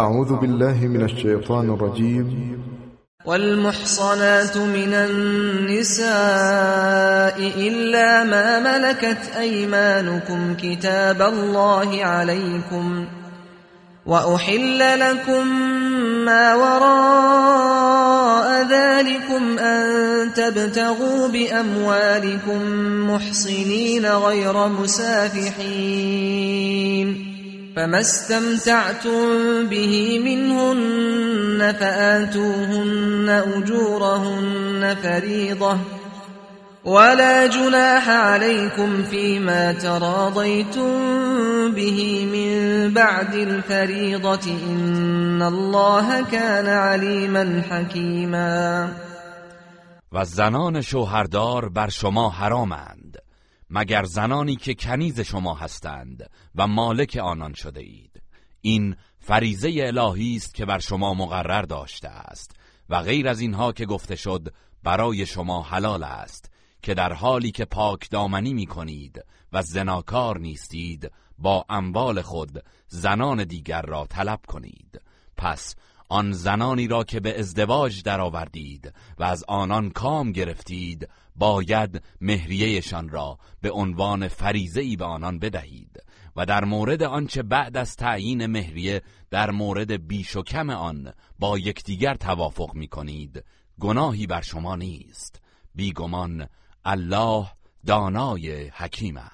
أعوذ بالله من الشیطان الرجیم والمحصنات من النساء إلا ما ملكت أيمانكم كتاب الله عليكم وأحل لكم ما وراء ذلكم أن تبتغوا بأموالكم محصنين غير مسافحين. فما استمتعتم به منهن فآتوهن أجورهن فريضة ولا جناح عليكم فيما تراضيتم به من بعد الفريضة إن الله كان عليما حكيما. و زنان شوهردار بر شما حرامند. مگر زنانی که کنیز شما هستند و مالک آنان شده اید این فریزه الهی است که بر شما مقرر داشته است و غیر از اینها که گفته شد برای شما حلال است که در حالی که پاک دامنی می کنید و زناکار نیستید با اموال خود زنان دیگر را طلب کنید. پس آن زنانی را که به ازدواج درآوردید و از آنان کام گرفتید باید مهریهشان را به عنوان فریزه ای به آنان بدهید و در مورد آنچه بعد از تعیین مهریه در مورد بیش و کم آن با یکدیگر توافق می کنید گناهی بر شما نیست. بیگمان الله دانای حکیم است.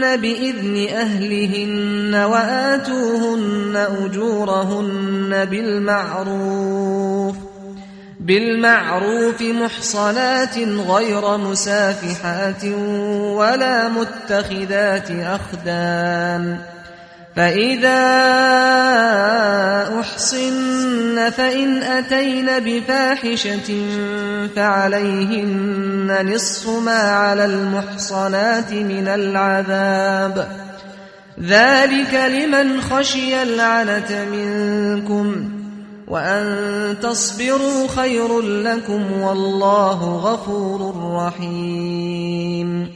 بإذن أهلهن وآتوهن أجورهن بالمعروف بالمعروف محصنات غير مسافحات ولا متخذات أخدان. فإذا أحصن فإن أتين بفاحشة فعليهن نصف ما على المحصنات من العذاب. ذلك لمن خشي العنة منكم وأن تصبروا خير لكم والله غفور رحيم.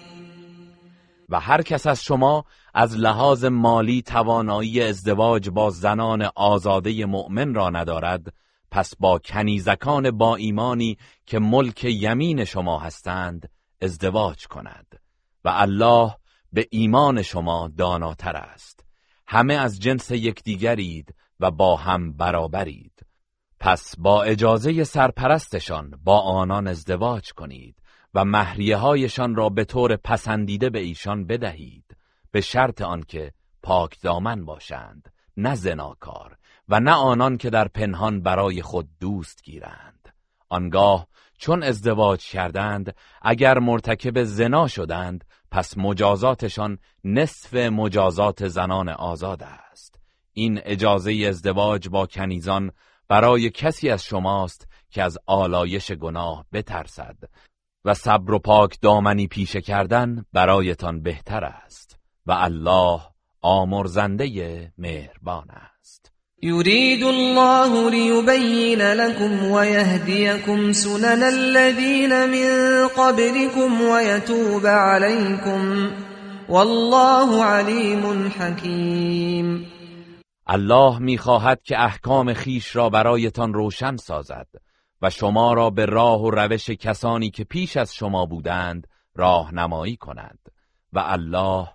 و هر کس از شما از لحاظ مالی توانایی ازدواج با زنان آزاده مؤمن را ندارد پس با کنیزکان با ایمانی که ملک یمین شما هستند ازدواج کند. و الله به ایمان شما داناتر است. همه از جنس یکدیگرید و با هم برابرید. پس با اجازه سرپرستشان با آنان ازدواج کنید و مهریه هایشان را به طور پسندیده به ایشان بدهید. به شرط آنکه پاک دامن باشند نه زناکار و نه آنان که در پنهان برای خود دوست گیرند. آنگاه چون ازدواج کردند اگر مرتکب زنا شدند پس مجازاتشان نصف مجازات زنان آزاد است. این اجازه ازدواج با کنیزان برای کسی از شماست که از آلایش گناه بترسد و صبر و پاک دامنی پیشه کردن برایتان بهتر است. و الله آمرزنده مهربان است. يريد الله ليبين لكم ويهديكم سنن الذين من قبلكم ويتوب عليكم والله عليم حكيم الله می‌خواهد که احکام خیش را برایتان روشن سازد و شما را به راه و روش کسانی که پیش از شما بودند راهنمایی کند و الله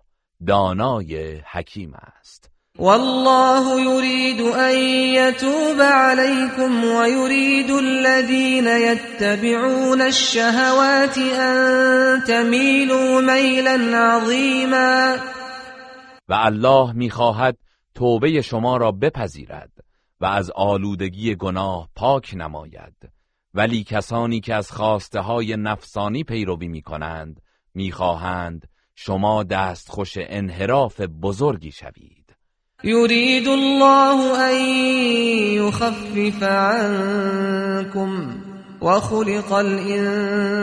دانای حکیم است. والله يريد أن يتوب عليكم ويريد الذين يتبعون الشهوات أن تميلوا ميلا عظيما. و الله می‌خواهد توبه شما را بپذیرد و از آلودگی گناه پاک نماید. ولی کسانی که از خواسته های نفسانی پیروی می کنند می خواهند شما دستخوش انحراف بزرگی شوید. يريد الله أن يخفف عنكم وخلق الانسان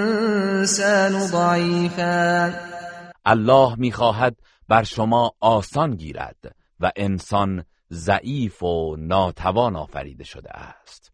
ضعیفا. الله می‌خواهد بر شما آسان گیرد و انسان ضعیف و ناتوان آفریده شده است.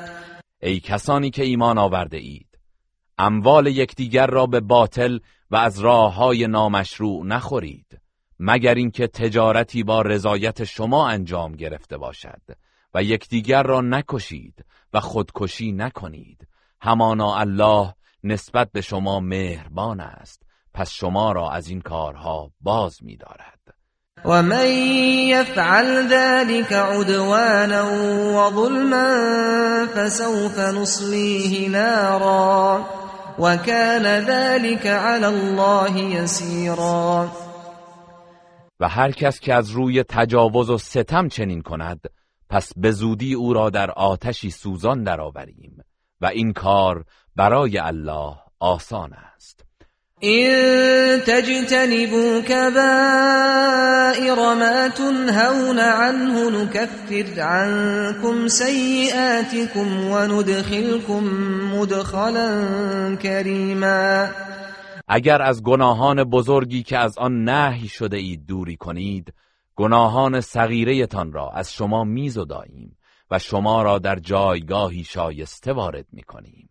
ای کسانی که ایمان آورده اید اموال یکدیگر را به باطل و از راه های نامشروع نخورید مگر اینکه تجارتی با رضایت شما انجام گرفته باشد و یکدیگر را نکشید و خودکشی نکنید. همانا الله نسبت به شما مهربان است پس شما را از این کارها باز می‌دارد. ومن يفعل ذلك عدوانا وظلما فسوف نصليه نارا وكان ذلك على الله يسيرا و هر کس که از روی تجاوز و ستم چنین کند پس به زودی او را در آتشی سوزان درآوریم و این کار برای الله آسان است. إن تجتنبوا كبائر ما تنهون عنه نكفر عنكم سيئاتكم وندخلكم مدخلا كريما. اگر از گناهان بزرگی که از آن نهی شده اید دوری کنید گناهان صغیره را از شما میزداییم و شما را در جایگاهی شایسته وارد می‌کنیم.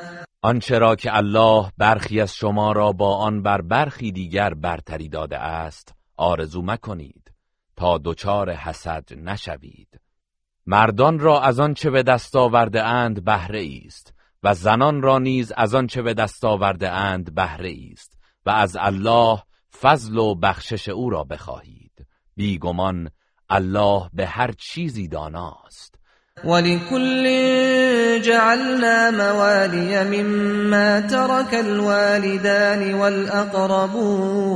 آنچه را که الله برخی از شما را با آن بر برخی دیگر برتری داده است آرزو مکنید تا دچار حسد نشوید. مردان را از آنچه به دست آورده اند بهره است و زنان را نیز از آنچه به دست آورده اند بهره است و از الله فضل و بخشش او را بخواهید. بیگمان الله به هر چیزی داناست. ولكل جعلنا موالي مما ترك الوالدان والأقربون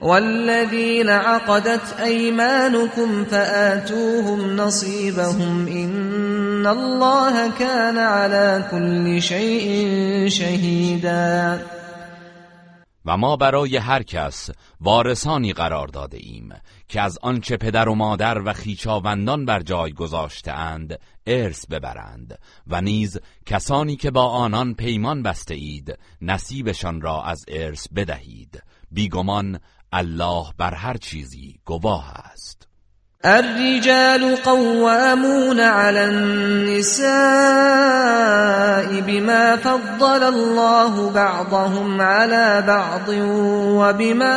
والذين عقدت أيمانكم فآتوهم نصيبهم إن الله كان على كل شيء شهيدا. و ما برای هر کس وارثانی قرار داده ایم. که از آنچه پدر و مادر و خیچاوندان بر جای گذاشته اند ارث ببرند و نیز کسانی که با آنان پیمان بسته اید نصیبشان را از ارث بدهید. بیگمان الله بر هر چیزی گواه است. الرجال قوامون على النساء بما فضل الله بعضهم على بعض وبما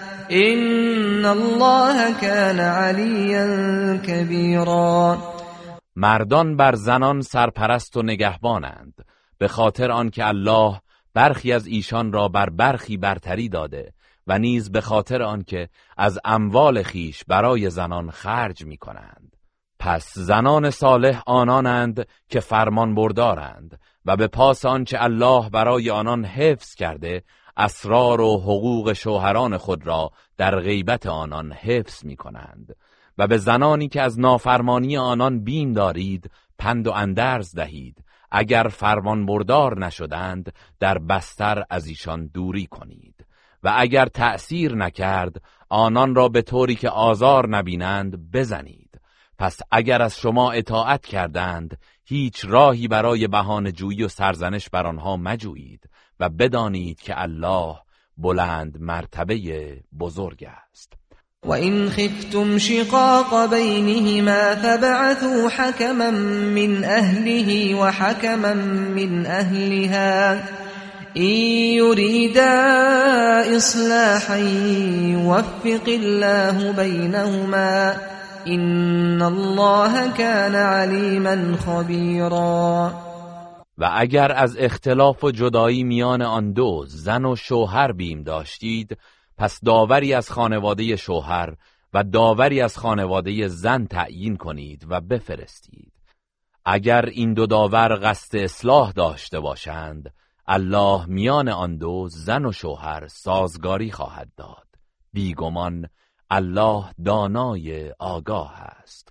إن الله كان عليا كبيرا مردان بر زنان سرپرست و نگهبانند به خاطر آنکه الله برخی از ایشان را بر برخی برتری داده و نیز به خاطر آنکه از اموال خیش برای زنان خرج می کنند. پس زنان صالح آنانند که فرمان بردارند و به پاس آنچه الله برای آنان حفظ کرده اسرار و حقوق شوهران خود را در غیبت آنان حفظ می کنند و به زنانی که از نافرمانی آنان بین دارید پند و اندرز دهید. اگر فرمان بردار نشدند در بستر از ایشان دوری کنید و اگر تأثیر نکرد آنان را به طوری که آزار نبینند بزنید. پس اگر از شما اطاعت کردند هیچ راهی برای بهانه جویی و سرزنش بر آنها مجویید. و بدانید که الله بلند مرتبه بزرگ است. و این خفتم شقاق بینهما فبعثوا حکما من اهله و حکما من اهلها این یریدا اصلاحا یوفق الله بینهما این الله كان علیما خبیرا و اگر از اختلاف و جدایی میان آن دو زن و شوهر بیم داشتید پس داوری از خانواده شوهر و داوری از خانواده زن تعیین کنید و بفرستید. اگر این دو داور قصد اصلاح داشته باشند الله میان آن دو زن و شوهر سازگاری خواهد داد. بیگمان الله دانای آگاه است.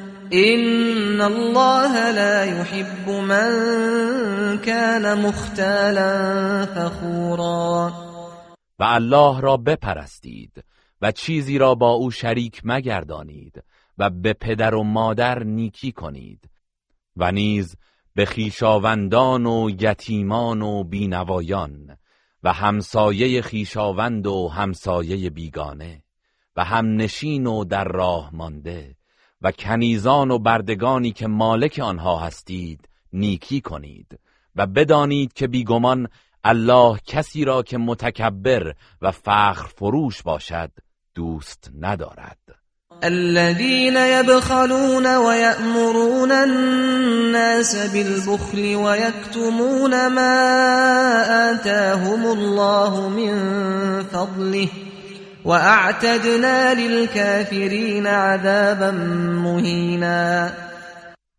این الله لا يحب من كان مختالا فخورا و الله را بپرستید و چیزی را با او شریک مگردانید و به پدر و مادر نیکی کنید و نیز به خیشاوندان و یتیمان و بینوایان و همسایه خیشاوند و همسایه بیگانه و همنشین و در راه مانده و کنیزان و بردگانی که مالک آنها هستید نیکی کنید و بدانید که بیگمان الله کسی را که متکبر و فخر فروش باشد دوست ندارد. الذين يبخلون ويأمرون الناس بالبخل ويكتمون ما آتاهم الله من فضله واعتدنا للكافرین عذابا مهینا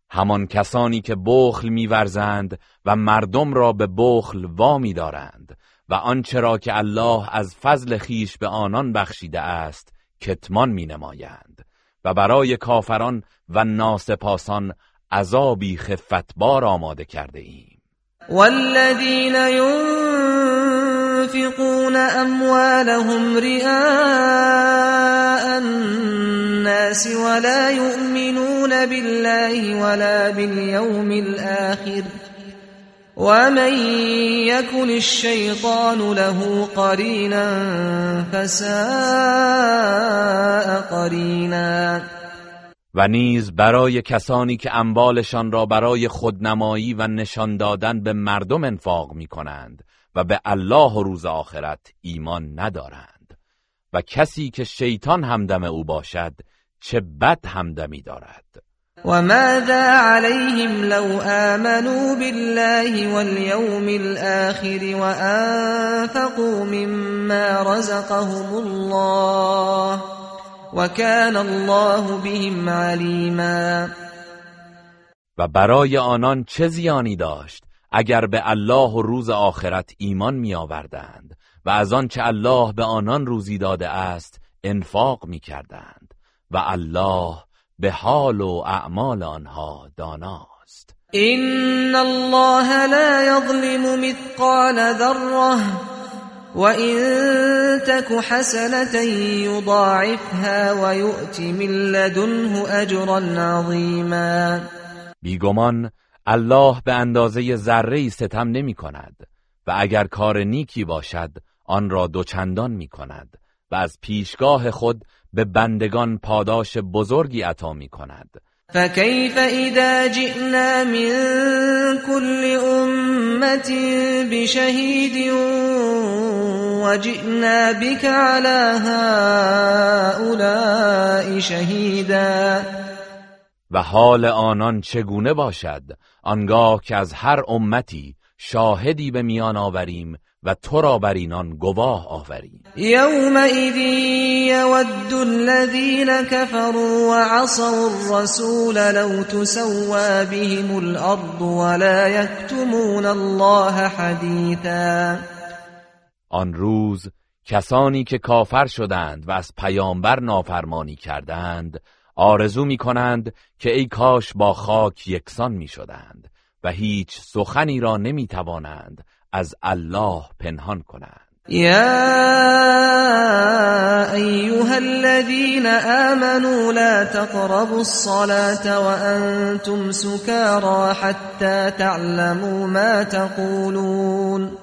همان کسانی که بخل میورزند و مردم را به بخل وامی دارند و آنچه را که الله از فضل خیش به آنان بخشیده است کتمان می نمایند و برای کافران و ناسپاسان عذابی خفتبار آماده کرده ایم والذین ينفقون أموالهم رئاء الناس ولا يؤمنون بالله ولا باليوم الآخر ومن يكن الشيطان له قرينا فساء قرینا و نیز برای کسانی که اموالشان را برای خودنمایی و نشان دادن به مردم انفاق می کنند و به الله و روز آخرت ایمان ندارند. و کسی که شیطان همدم او باشد چه بد همدمی دارد. و ماذا علیهم لو آمنوا بالله واليوم الآخر وأنفقوا مما رزقهم الله وكان الله بهم علیما. و برای آنان چه زیانی داشت؟ اگر به الله و روز آخرت ایمان می آوردند و از آنچه الله به آنان روزی داده است انفاق می کردند و الله به حال و اعمال آنها داناست. این الله لا یظلم مثقال ذره وإن تك حسنة يضاعفها ويؤت من لدنه أجرا عظيما. بیگمان الله به اندازه ذره ستم نمی کند و اگر کار نیکی باشد آن را دوچندان می کند و از پیشگاه خود به بندگان پاداش بزرگی عطا می کند فكيف اذا جئنا من كل امت بشهید وجئنا بك على هؤلاء شهیدا. و حال آنان چگونه باشد؟ آنگاه که از هر امتی شاهدی به میان آوریم و تو را بر اینان گواه آوریم. یومئذ یود الذین كفروا وعصوا الرسول لو تسوى بهم الارض ولا یکتمون الله حدیثا. آن روز کسانی که کافر شدند و از پیامبر نافرمانی کردند آرزو می کنند که ای کاش با خاک یکسان می شدند و هیچ سخنی را نمی توانند از الله پنهان کنند. یا ایها الذين آمنوا لا تقربوا الصلاة وأنتم سكارى حتى تعلموا ما تقولون.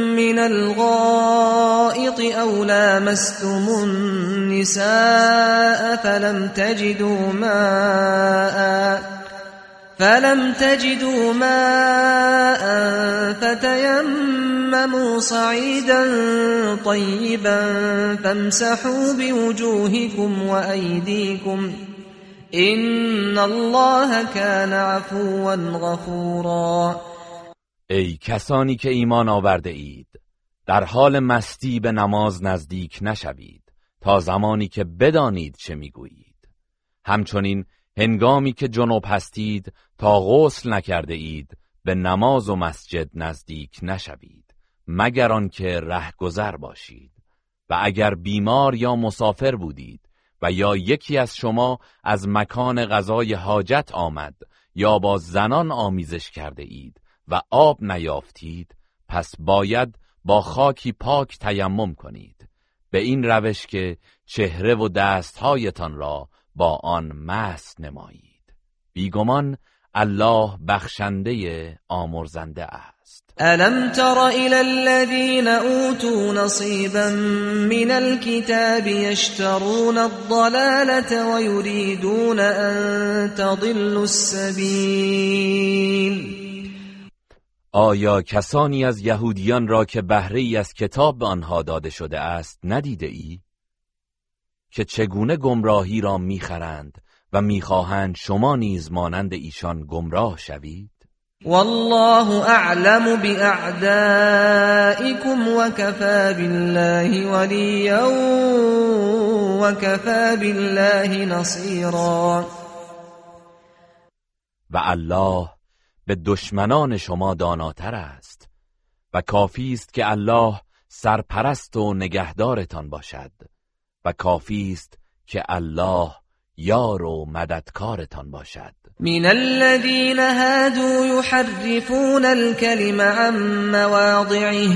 من الغائط أو لامستم النساء فلم تجدوا ماءً فلم تجدوا ماء فتيمموا صعيدا طيبا فامسحوا بوجوهكم وأيديكم إن الله كان عفوا غفورا ای کسانی که ایمان آورده اید. در حال مستی به نماز نزدیک نشوید تا زمانی که بدانید چه می‌گویید. همچنین هنگامی که جنوب هستید تا غسل نکرده اید به نماز و مسجد نزدیک نشوید مگر آنکه رهگذر باشید. و اگر بیمار یا مسافر بودید و یا یکی از شما از مکان غذای حاجت آمد یا با زنان آمیزش کرده اید و آب نیافتید پس باید با خاکی پاک تیمم کنید. به این روش که چهره و دستهایتان را با آن مست نمایید. بیگمان الله بخشنده آمرزنده است. الم تر الى الذين اوتوا نصيبا من الكتاب يشترون الضلاله ويريدون ان تضلوا السبيل؟ آیا کسانی از یهودیان را که بهره ای از کتاب به آنها داده شده است ندیده ای؟ که چگونه گمراهی را می‌خرند و می‌خواهند شما نیز مانند ایشان گمراه شوید والله اعلم باعدائكم وكفى بالله وليا وكفى بالله نصيرا و الله به دشمنان شما داناتر است و کافی است که الله سرپرست و نگهدارتان باشد و کافی است که الله یار و مددکارتان باشد. من الذين هادوا يحرفون الكلم عن مواضعه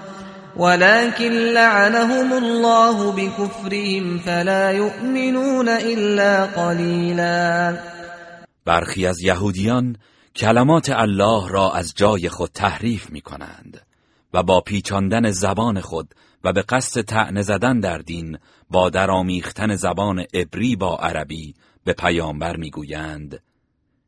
ولكن لعنهم الله بكفرهم فلا يؤمنون إلا قليلا. برخی از یهودیان کلمات الله را از جای خود تحریف می کنند و با پیچاندن زبان خود و به قصد تعنه زدن در دین با درامیختن زبان عبری با عربی به پیامبر می‌گویند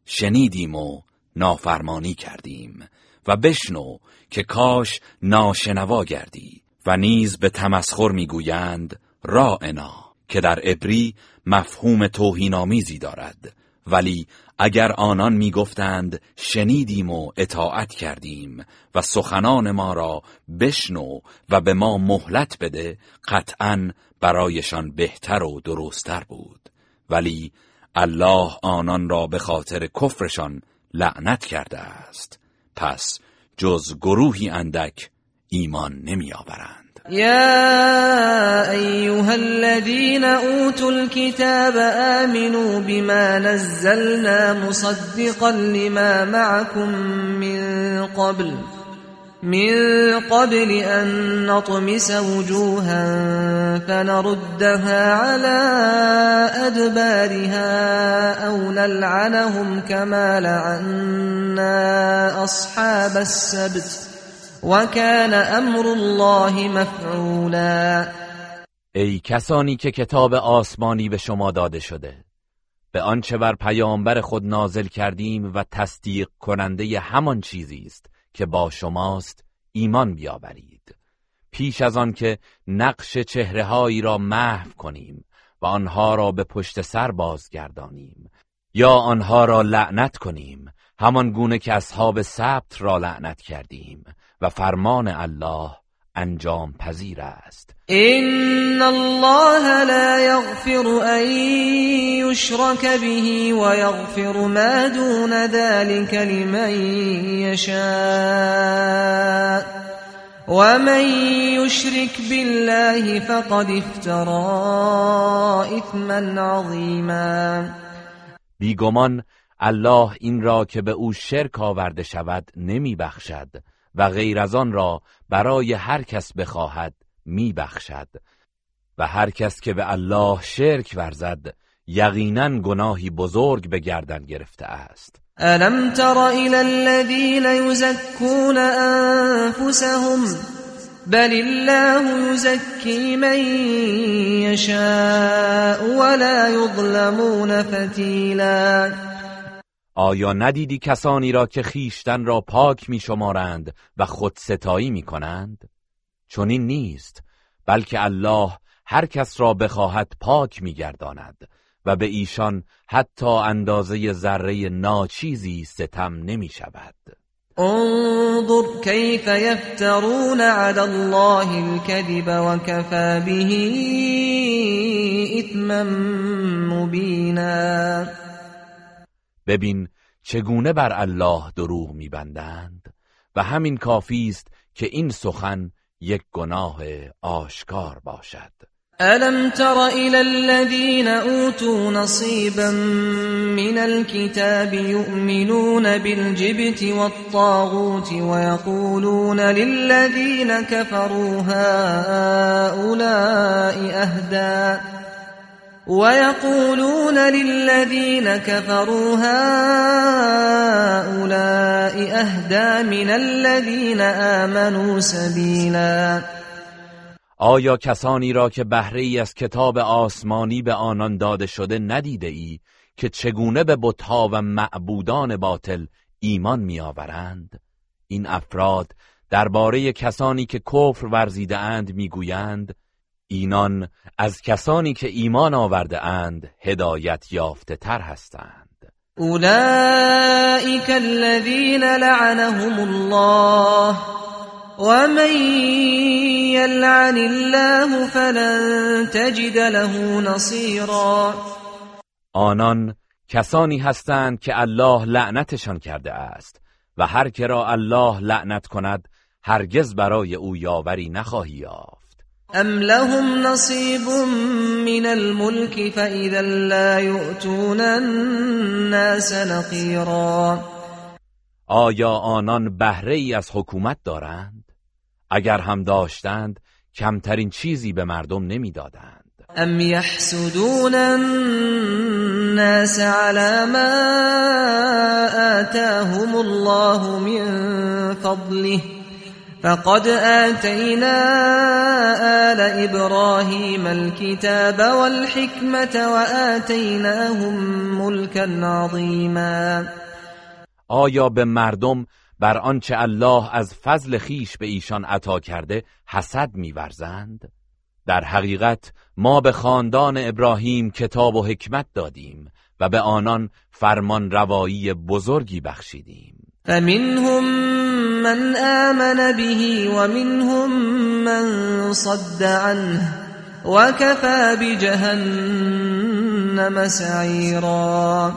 شنیدیم و نافرمانی کردیم و بشنو که کاش ناشنوا گردی و نیز به تمسخر می‌گویند رائنا که در عبری مفهوم توهینآمیزی دارد. ولی اگر آنان می‌گفتند شنیدیم و اطاعت کردیم و سخنان ما را بشنو و به ما مهلت بده قطعا برایشان بهتر و درستتر بود. ولی الله آنان را به خاطر کفرشان لعنت کرده است. پس جز گروهی اندک ایمان نمی آورند يا أيها الذين أوتوا الكتاب آمنوا بما نزلنا مصدقا لما معكم من قبل. من قبل أن نطمس وجوها فنردها على أدبارها أو نلعنهم كما لعنا أصحاب السبت وكان امر الله مفعولا. ای کسانی که کتاب آسمانی به شما داده شده به آنچه بر پیامبر خود نازل کردیم و تصدیق کننده همان چیزی است. که با شماست ایمان بیاورید. پیش از آن که نقش چهرههایی را محو کنیم و آنها را به پشت سر بازگردانیم یا آنها را لعنت کنیم همان گونه که اصحاب سبت را لعنت کردیم و فرمان الله انجام پذیر است. ان الله لا یغفر ان یشرک به و یغفر ما دون ذلك لمن یشاء. ومن یشرک بالله فقد افترى اثما عظیما. بیگمان الله این را که به او شرک آورده شود نمی بخشد و غیر از آن را برای هر کس بخواهد میبخشد. و هر کس که به الله شرک ورزد یقینا گناهی بزرگ به گردن گرفته است. الم تر الى الذين يزكون انفسهم بل الله يزكي من يشاء ولا يظلمون فتيلا آیا ندیدی کسانی را که خیشتن را پاک می شمارند و خود ستایی می کنند؟ چون این نیست بلکه الله هر کس را بخواهد پاک می گرداند و به ایشان حتی اندازه ذره ناچیزی ستم نمی شود انظر كيف يفترون على الله الكذب وكفى به اثما مبینا ببین چگونه بر الله دروغ میبندند و همین کافی است که این سخن یک گناه آشکار باشد. الم تر الى الذين اوتوا نصيبا من الكتاب يؤمنون بالجبت والطاغوت ويقولون للذين كفروا هؤلاء اهدى ويقولون للذين كفروا هؤلاء اهدى من الذين آمنوا سبيلا. آیا کسانی را که بهره ای از کتاب آسمانی به آنان داده شده ندیده ای که چگونه به بتها و معبودان باطل ایمان میآورند؟ این افراد درباره کسانی که کفر ورزیده اند می‌گویند اینان از کسانی که ایمان آورده اند هدایت یافته تر هستند. اولئک الذین لعنهم الله ومن یلعن الله فلن تجد له نصیرا. آنان کسانی هستند که الله لعنتشان کرده است و هر که را الله لعنت کند هرگز برای او یاوری نخواهی یافت. ام لهم نصيب من الملك فإذا لا يؤتون الناس نقيرا آیا آنان بهره ای از حکومت دارند؟ اگر هم داشتند کمترین چیزی به مردم نمی‌دادند. ام يحسدون الناس على ما آتاهم الله من فضله فقد آتينا آل إبراهيم الكتاب والحكمة وآتيناهم ملكا عظيما. آیا به مردم بر آنچه الله از فضل خیش به ایشان عطا کرده حسد میورزند؟ در حقیقت ما به خاندان ابراهیم کتاب و حکمت دادیم و به آنان فرمان روایی بزرگی بخشیدیم. فمنهم من آمن به ومنهم من صد عنه وكفى بجهنم سعیرا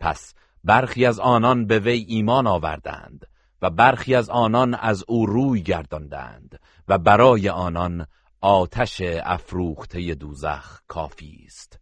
پس برخی از آنان به وی ایمان آوردند و برخی از آنان از او روی گرداندند و برای آنان آتش افروخته دوزخ کافی است.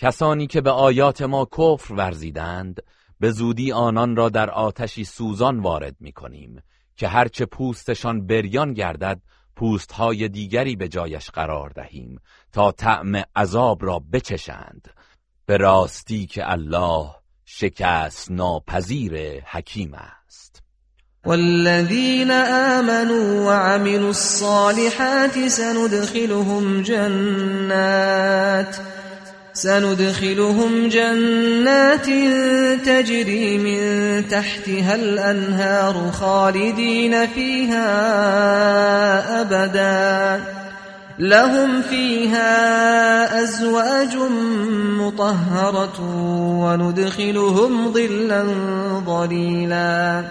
کسانی که به آیات ما کفر ورزیدند به زودی آنان را در آتشی سوزان وارد می کنیم که هرچه پوستشان بریان گردد پوستهای دیگری به جایش قرار دهیم تا طعم عذاب را بچشند به راستی که الله شکست ناپذیر حکیم است. والذین آمنوا وعملوا الصالحات سندخلهم جنات سندخلهم جنات تجري من تحتها الأنهار خالدين فيها أبدا. لهم فيها أزواج مطهرة وندخلهم ظلا ظليلا.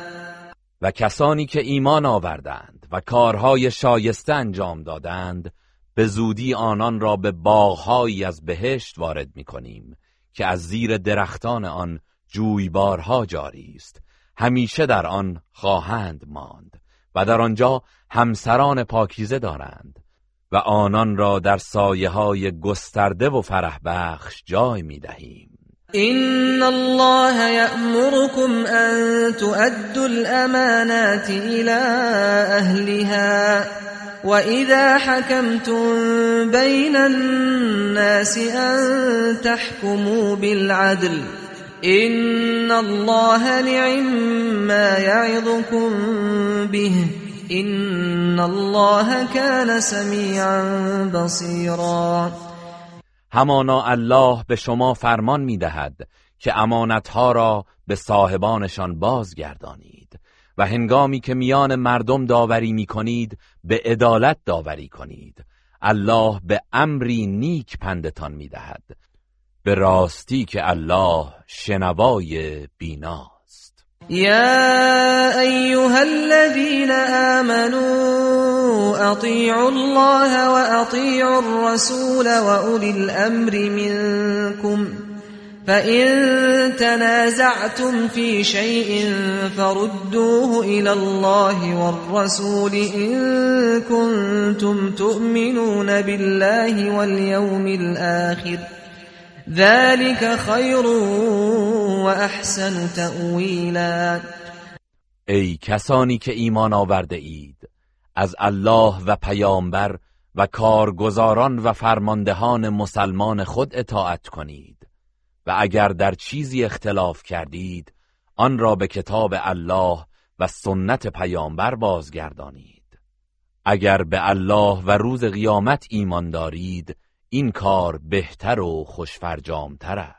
و کسانی که ایمان آوردند و کارهای شایسته انجام دادند به زودی آنان را به باغهایی از بهشت وارد می کنیم که از زیر درختان آن جویبارها جاری است. همیشه در آن خواهند ماند و در آنجا همسران پاکیزه دارند و آنان را در سایه های گسترده و فرح بخش جای می دهیم إن الله يأمركم أن تؤدوا الأمانات إلى أهلها وإذا حكمتم بين الناس أن تحكموا بالعدل إن الله نعم ما يعظكم به إن الله كان سميعا بصيرا. همانا الله به شما فرمان می دهد که امانتها را به صاحبانشان بازگردانید. و هنگامی که میان مردم داوری می کنید به عدالت داوری کنید. الله به امری نیک پندتان می دهد به راستی که الله شنوای بیناست. يا أيها الذين آمنوا أطيعوا الله وأطيعوا الرسول وأولي الأمر منكم فإن تنازعتم في شيء فردوه إلى الله والرسول إن كنتم تؤمنون بالله واليوم الآخر ذلك خير وأحسن تأويلا. ای کسانی که ایمان آورده اید از الله و پیامبر و کارگزاران و فرماندهان مسلمان خود اطاعت کنید. و اگر در چیزی اختلاف کردید آن را به کتاب الله و سنت پیامبر بازگردانید. اگر به الله و روز قیامت ایمان دارید این کار بهتر و خوشفرجامتر است.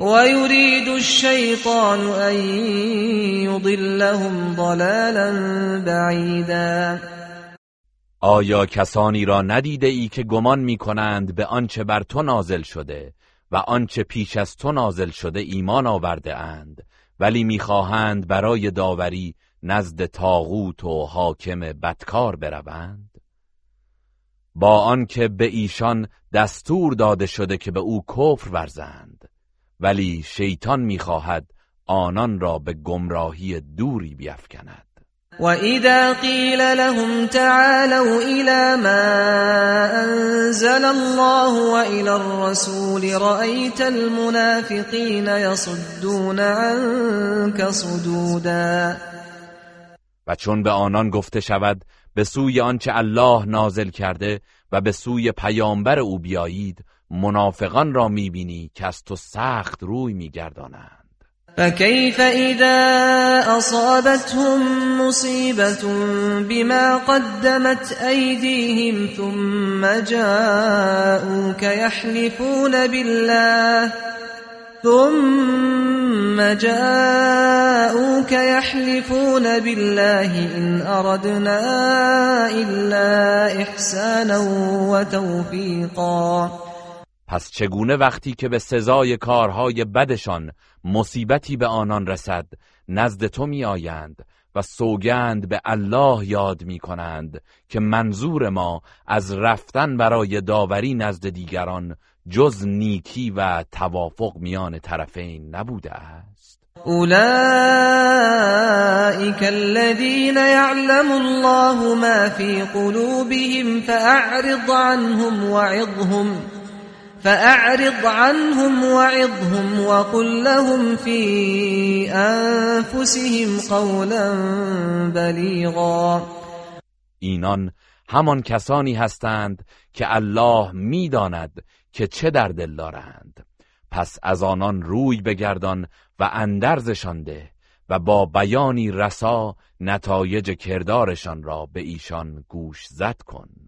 ويريد الشيطان أن يضلهم ضلالا بعيدا. آیا کسانی را ندیده ای که گمان می کنند به آنچه بر تو نازل شده و آنچه پیش از تو نازل شده ایمان آورده اند ولی می‌خواهند برای داوری نزد تاغوت و حاکم بدکار بروند؟ با آنکه به ایشان دستور داده شده که به او کفر ورزند. ولی شیطان می‌خواهد آنان را به گمراهی دوری بیفکند. وإذا قيل لهم تعالوا إلى ما أنزل الله وإلى الرسول رأيت المنافقين يصدون عنك صدودا. و چون به آنان گفته شود به سوی آنچه الله نازل کرده و به سوی پیامبر او بیایید منافقان را می‌بینی که از تو سخت روی میگردانند. فكيف إذا أصابتهم مصيبة بما قدمت أيديهم ثم جاءوك يحلفون بالله ثم جاءوك يحلفون بالله إن أردنا إلا إحسانا وتوفيقا پس چگونه وقتی که به سزای کارهای بدشان مصیبتی به آنان رسد نزد تو می آیند و سوگند به الله یاد می کنند که منظور ما از رفتن برای داوری نزد دیگران جز نیکی و توافق میان طرفین نبوده است. اولئك الذين يعلم الله ما في قلوبهم فأعرض عنهم وعظهم فأعرض عنهم وعظهم وقل لهم في أنفسهم قولا بلیغا اینان همان کسانی هستند که الله می‌داند که چه در دل دارند. پس از آنان روی بگردان و اندرزشان ده و با بیانی رسا نتایج کردارشان را به ایشان گوش زد کن.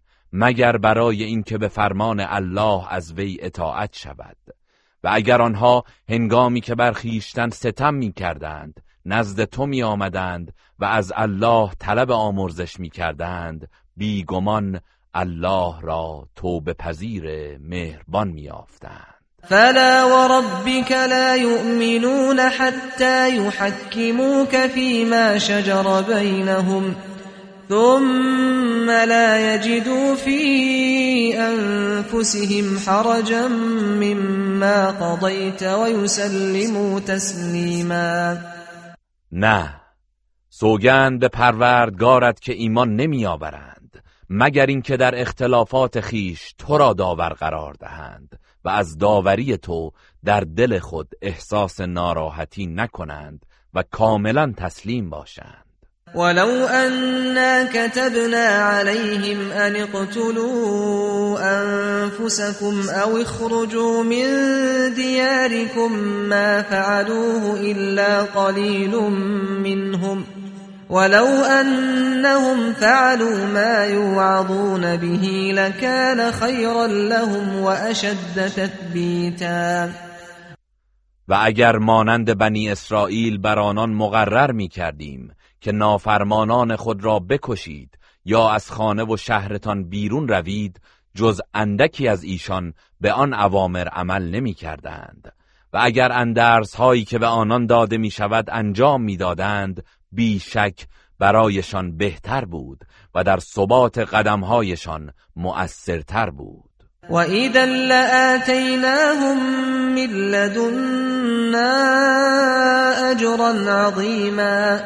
مگر برای اینکه به فرمان الله از وی اطاعت شود. و اگر آنها هنگامی که بر خویشتن ستم می کردند نزد تو می آمدند و از الله طلب آمرزش می کردند بیگمان الله را توبه پذیر مهربان می آفتند فلا وربك لا يؤمنون حتى يحكموك فيما شجر بينهم. ثم لا يجدوا في أنفسهم حرجا مما قضيت ويسلموا تسلیما نه سوگند به پروردگارت که ایمان نمی آورند مگر اینکه در اختلافات خیش تو را داور قرار دهند و از داوری تو در دل خود احساس ناراحتی نکنند و کاملا تسلیم باشند. ولو أنا كتبنا عليهم أن اقتلوا أنفسكم أو اخرجوا من دياركم ما فعلوه إلا قليل منهم ولو أنهم فعلوا ما يوعظون به لكان خيرا لهم وأشد تثبيتا. و اگر مانند بنی اسرائیل بر آنان مقرر می کردیم که نافرمانان خود را بکشید یا از خانه و شهرتان بیرون روید جز اندکی از ایشان به آن اوامر عمل نمی کردند. و اگر اندرس هایی که به آنان داده می شود انجام می دادند بیشک برایشان بهتر بود و در ثبات قدمهایشان مؤثرتر بود. و اذا لآتیناهم من لدنا اجرا عظیما.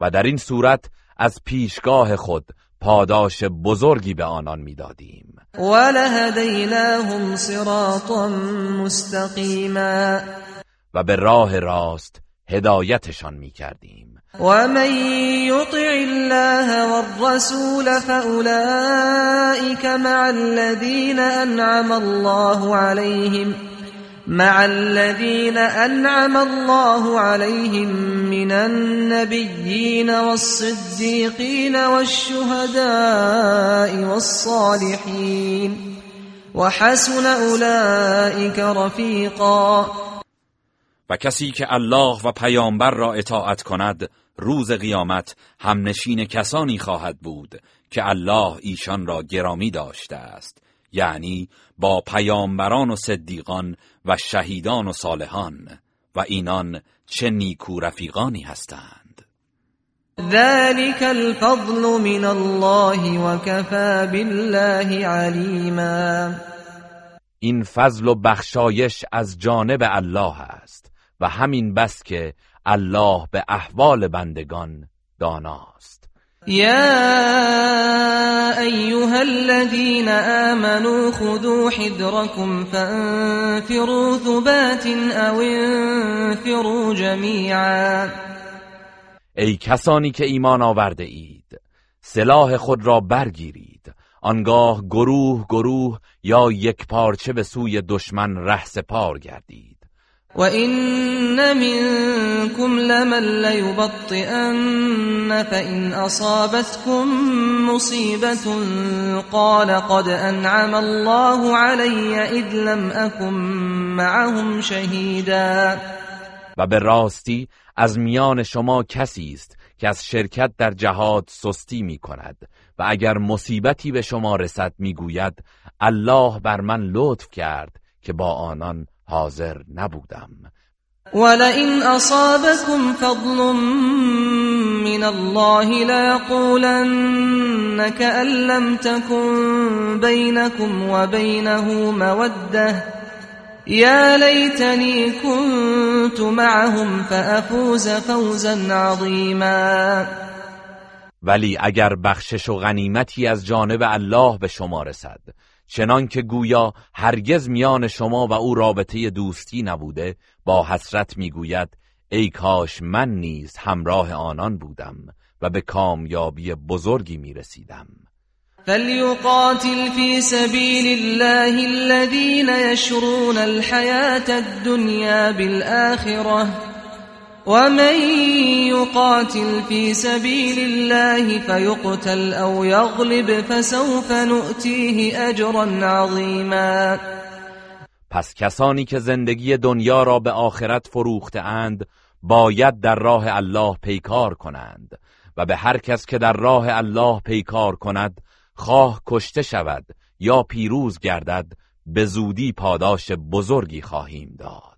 و در این صورت از پیشگاه خود پاداش بزرگی به آنان می‌دادیم. ولهدیناهم صراطا مستقیما. و به راه راست هدایتشان می‌کردیم. و من یطع الله والرسول فاولئک مع الذین انعم الله عليهم مع الذين أنعم الله عليهم من النبيين والصديقين والشهداء والصالحين وحسن أولئك رفيقا. و کسی که الله و پیامبر را اطاعت کند روز قیامت همنشین کسانی خواهد بود که الله ایشان را گرامی داشته است. یعنی با پیامبران و صدیقان و شهیدان و صالحان و اینان چه نیکو رفیقانی هستند. ذلك الفضل من الله وكفى بالله علیما. این فضل و بخشایش از جانب الله است و همین بس که الله به احوال بندگان داناست. یا ایها الذين آمنوا خذوا حذركم فانفروا ثبات او انفروا جميعا. ای کسانی که ایمان آورده اید سلاح خود را برگیرید. آنگاه گروه گروه یا یک پارچه به سوی دشمن رهسپار گردید. و این منکم لمن لیبطئن فإن اصابتكم مصیبت قال قد انعم الله علی اذ لم اكن معهم شهیدا و به راستی از میان شما کسی است که از شرکت در جهاد سستی می کند و اگر مصیبتی به شما رسد می‌گوید الله بر من لطف کرد که با آنان حاضر نبودم. ولئن اصابكم فضل من الله ليقولن كأن لم تكن بينكم وبينه موده يا ليتني كنت معهم فأفوز فوزا عظيما. ولی اگر بخشش و غنیمتی از جانب الله به شما رسد چنان که گویا هرگز میان شما و او رابطه دوستی نبوده با حسرت می‌گوید ای کاش من نیز همراه آنان بودم و به کامیابی بزرگی می‌رسیدم. فلیقاتل فی سبیل الله الذين يشرون الحياة الدنيا بالآخرة ومن يقاتل في سبيل الله فيقتل او يغلب فسوف نؤتيه اجرا عظیما پس کسانی که زندگی دنیا را به آخرت فروخته اند باید در راه الله پیکار کنند و به هر کس که در راه الله پیکار کند خواه کشته شود یا پیروز گردد به زودی پاداش بزرگی خواهیم داد.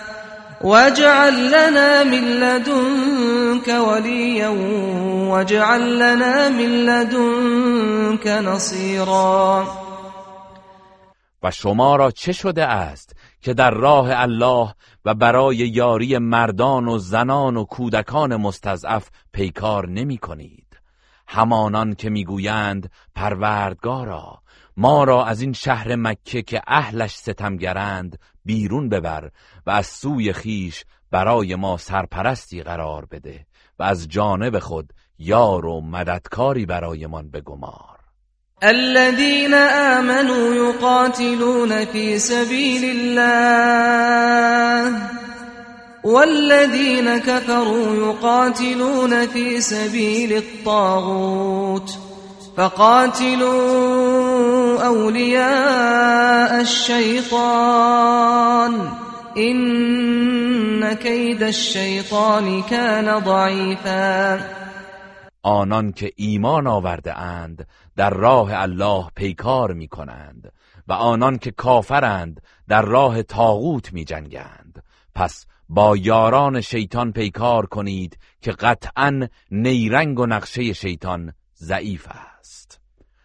واجعل لنا من لدنك وليا واجعل لنا من لدنك نصيرا. و شما را چه شده است که در راه الله و برای یاری مردان و زنان و کودکان مستضعف پیکار نمی کنید؟ همانان که می‌گویند پروردگارا ما را از این شهر مکه که اهلش ستمگرند بیرون ببر و از سوی خیش برای ما سرپرستی قرار بده و از جانب خود یار و مددکاری برایمان بگمار. الذين آمنوا يقاتلون في سبيل الله والذين كفروا يقاتلون في سبيل الطاغوت فقاتلوا أولياء الشيطان. إن كيد الشيطان كان ضعيفا. آنان که ایمان آورده اند در راه الله پیکار می کنند و آنان که کافرند در راه تاغوت می جنگند. پس با یاران شیطان پیکار کنید که قطعا نیرنگ و نقشه شیطان ضعیف است.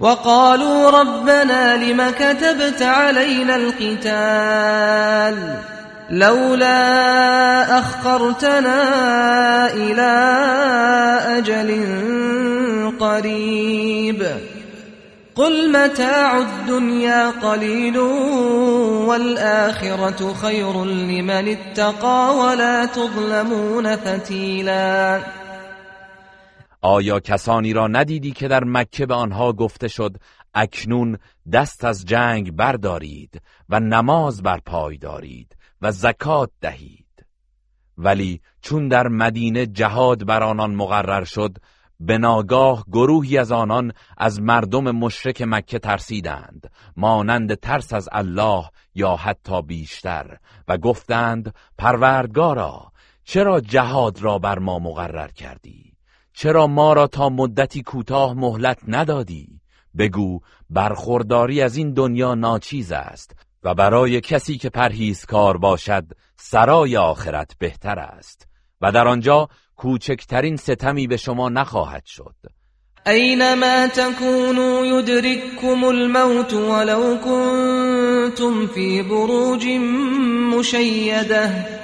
وقالوا ربنا لم كتبت علينا القتال لولا أخرتنا إلى أجل قريب قل متاع الدنيا قليل والآخرة خير لمن اتقى ولا تظلمون فتیلا آیا کسانی را ندیدی که در مکه به آنها گفته شد اکنون دست از جنگ بردارید و نماز بر پای دارید و زکات دهید؟ ولی چون در مدینه جهاد بر آنان مقرر شد به ناگاه گروهی از آنان از مردم مشرک مکه ترسیدند مانند ترس از الله یا حتی بیشتر و گفتند پروردگارا چرا جهاد را بر ما مقرر کردی؟ چرا ما را تا مدتی کوتاه مهلت ندادی؟ بگو برخورداری از این دنیا ناچیز است و برای کسی که پرهیزکار باشد سرای آخرت بهتر است. و در آنجا کوچکترین ستمی به شما نخواهد شد. اینما تکونوا یدرککم الموت ولو کنتم فی بروج مشیده.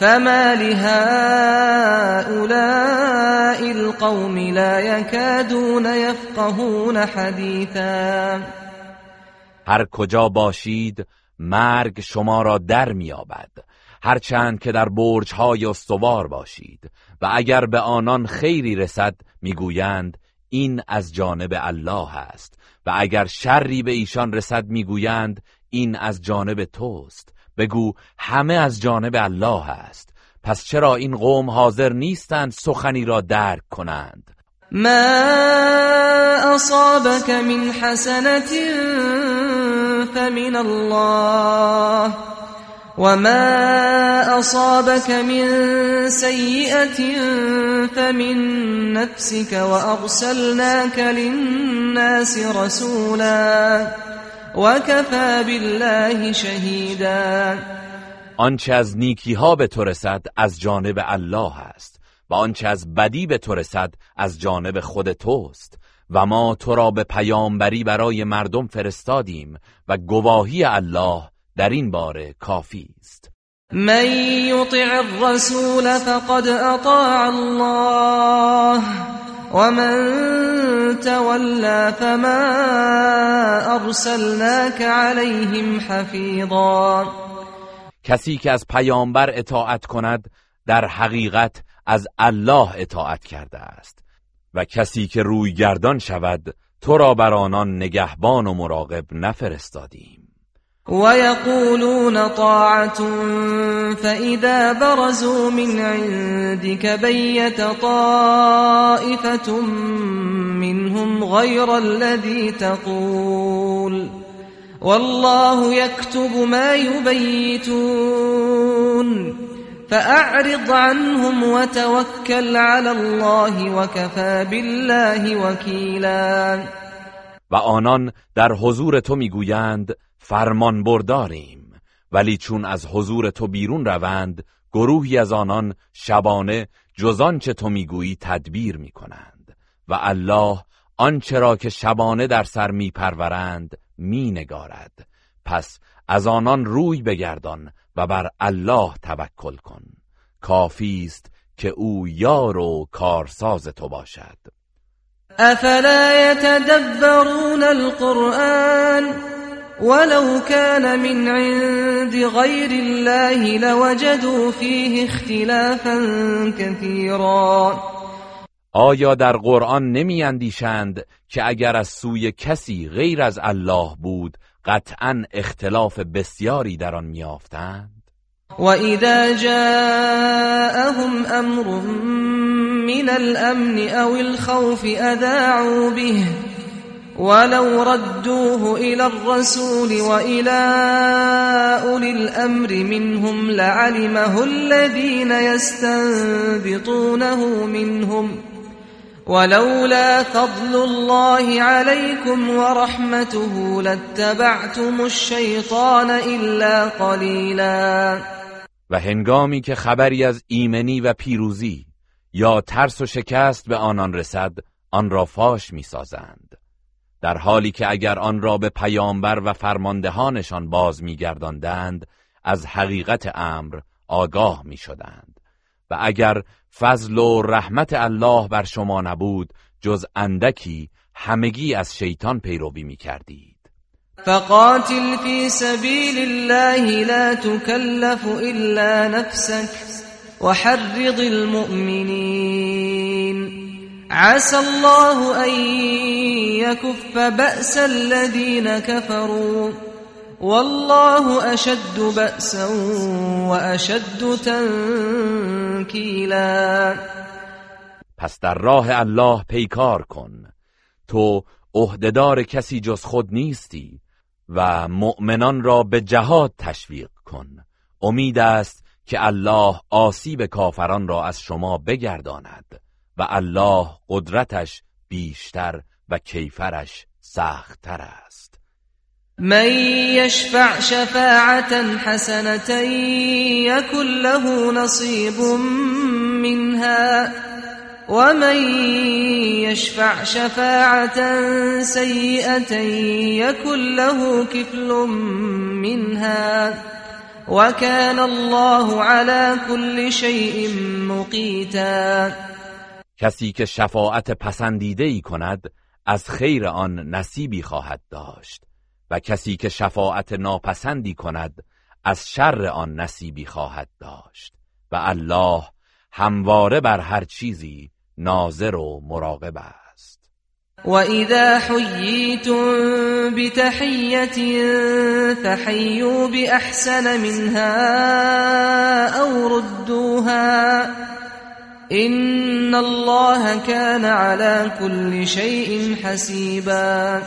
فما لهؤلاء القوم لا يكادون يفقهون حديثا. هر کجا باشید مرگ شما را در میابد هرچند که در برجهای استوار باشید و اگر به آنان خیری رسد می‌گویند این از جانب الله است. و اگر شری به ایشان رسد می‌گویند این از جانب توست. بگو همه از جانب الله است. پس چرا این قوم حاضر نیستند سخنی را درک کنند؟ ما اصابك من حسنت فمن الله وما اصابك من سيئه فمن نفسك وارسلناك للناس رسولا. وكفى بالله شهیدا. آنچه از نیکی ها به تو رسد از جانب الله است و آنچه از بدی به تو رسد از جانب خود توست و ما تو را به پیامبری برای مردم فرستادیم و گواهی الله در این باره کافی است. من یطع الرسول فقد اطاع الله. ومن تولى فما ارسلناك عليهم حفیظا کسی که از پیامبر اطاعت کند در حقیقت از الله اطاعت کرده است. و کسی که روی گردان شود تو را بر آنان نگهبان و مراقب نفرستادیم. ويقولون طاعة فإذا برزوا من عندك بيت طائفة منهم غير الذي تقول. والله يكتب ما يبيتون. فأعرض عنهم وتوكل على الله وكفى بالله وكيلا. و آنان در حضور تو میگویند فرمان برداریم ولی چون از حضور تو بیرون روند گروهی از آنان شبانه جزان چه تو می‌گویی تدبیر می‌کنند. و الله آنچه را که شبانه در سر میپرورند مینگارد. پس از آنان روی بگردان و بر الله توکل کن. کافی است که او یار و کارساز تو باشد. افلا يتدبرون القرآن؟ ولو كان من عند غير الله لوجدوا فيه اختلافا كثيرا. آیا در قرآن نمی اندیشند که اگر از سوی کسی غیر از الله بود قطعا اختلاف بسیاری در آن میافتند و اذا جاءهم امر من الامن او الخوف اذاعوا به. ولو ردوه إلى الرسول وإلى أولي الأمر منهم لعلمه الذين يستنبطونه منهم. ولولا فضل الله عليكم ورحمته لاتبعتم الشيطان إلا قليلا. و هنگامی که خبری از ایمنی و پیروزی یا ترس و شکست به آنان رسد آن را فاش میسازند. در حالی که اگر آن را به پیامبر و فرماندهانشان باز میگرداندند از حقیقت امر آگاه می‌شدند. و اگر فضل و رحمت الله بر شما نبود جز اندکی همگی از شیطان پیروی می‌کردید. فقاتل في سبيل الله لا تكلف إلا نفسك وحرض المؤمنين عسى الله أن يكف بأس الذين كفروا. والله أشد بأسا وأشد تنكيلا. پس در راه الله پیکار کن. تو عهدهدار کسی جز خود نیستی و مؤمنان را به جهاد تشویق کن. امید است که الله آسیب کافران را از شما بگرداند. و الله قدرتش بیشتر و کیفرش سختتر است. من یشفع شفاعتا حسنة یکن له نصیب منها ومن يشفع شفاعة سيئة يكن له كفل منها وكان الله على كل شيء مقيتا کسی که شفاعت پسندیده ای کند از خیر آن نصیبی خواهد داشت. و کسی که شفاعت ناپسندی کند از شر آن نصیبی خواهد داشت. و الله همواره بر هر چیزی ناظر و مراقب است. و اذا حییتم بتحیت فحیوا باحسن منها او ردوها ان الله كان على كل شيء حسیبا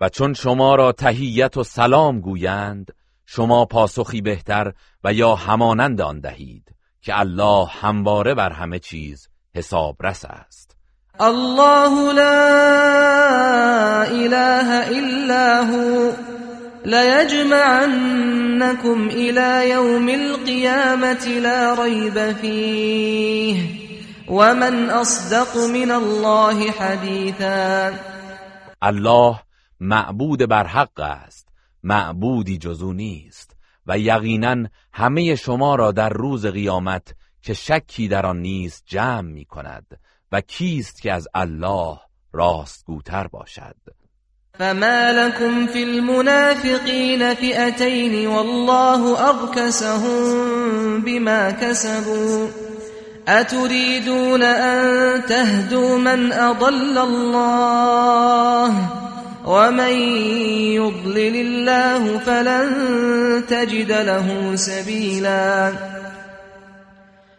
و چون شما را تحیت و سلام گویند شما پاسخی بهتر و یا همانند آن دهید که الله همواره بر همه چیز حسابرس است. الله لا اله الا هو ليجمعنكم الى يوم القيامه لا ريب فيه ومن اصدق من الله حديثا الله معبود بر حق است معبودی جزو نیست و یقینا همه شما را در روز قیامت که شکی در آن نیست جمع می کند و کیست که از الله راستگوتر باشد. فما لكم في المنافقين فئتين والله أركسهم بما كسبوا أتريدون أن تهدوا من أضل الله ومن يضلل الله فلن تجد له سبيلا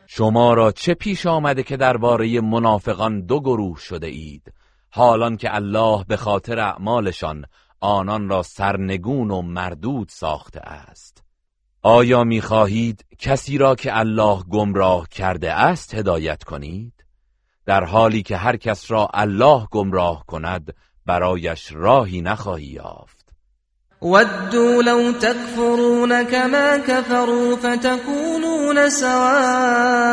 شما را چه پیش آمده که درباره منافقان دو گروه شده اید؟ حالان که الله به خاطر اعمالشان آنان را سرنگون و مردود ساخته است. آیا می‌خواهید کسی را که الله گمراه کرده است هدایت کنید؟ در حالی که هر کس را الله گمراه کند برایش راهی نخواهی یافت. ودوا لو تكفرون كما كفروا فتكونون سواء.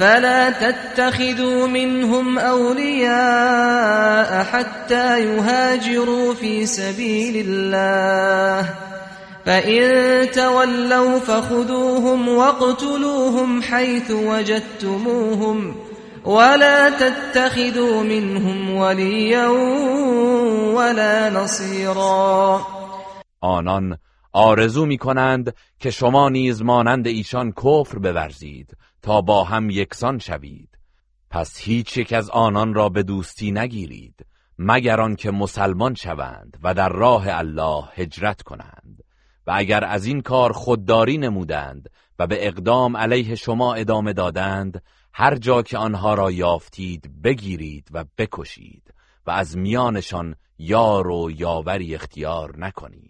فلا تتخذوا منهم أولياء حتى يهاجروا في سبيل الله. فإن تولوا فخذوهم واقتلوهم حيث وجدتموهم ولا تتخذوا منهم وليا ولا نصيرا. آنان آرزو می کنند که شما نیز مانند ایشان کفر بورزید. تا با هم یکسان شوید. پس هیچ یک از آنان را به دوستی نگیرید مگر که مسلمان شوند و در راه الله هجرت کنند. و اگر از این کار خودداری نمودند و به اقدام علیه شما ادامه دادند هر جا که آنها را یافتید بگیرید و بکشید و از میانشان یار و یاوری اختیار نکنید.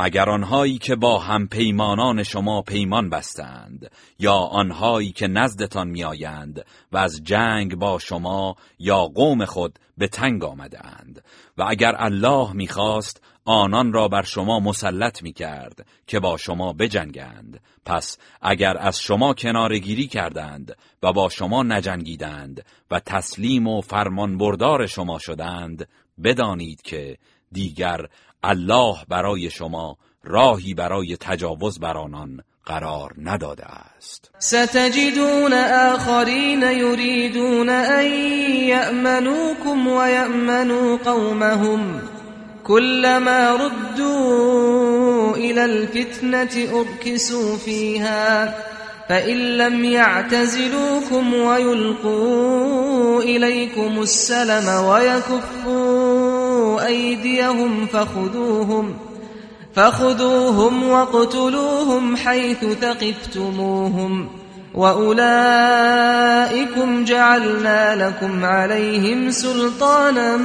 مگر آنهایی که با هم پیمانان شما پیمان بستند یا آنهایی که نزدتان میآیند و از جنگ با شما یا قوم خود به تنگ آمده اند و اگر الله می‌خواست آنان را بر شما مسلط می کرد که با شما بجنگند. پس اگر از شما کنارگیری کردند و با شما نجنگیدند و تسلیم و فرمان بردار شما شدند بدانید که دیگر الله برای شما راهی برای تجاوز بر آنان قرار نداده است. ستجدون آخرین یریدون ان یأمنوکم و یأمنوا قومهم كلما ردوا إلى الفتنة أركسوا فيها فإن لم يعتزلوكم ويلقوا إليكم السلم ويكفوا أيديهم فخذوهم فخذوهم واقتلوهم حيث ثقفتموهم وأولئكم جعلنا لكم عليهم سلطانا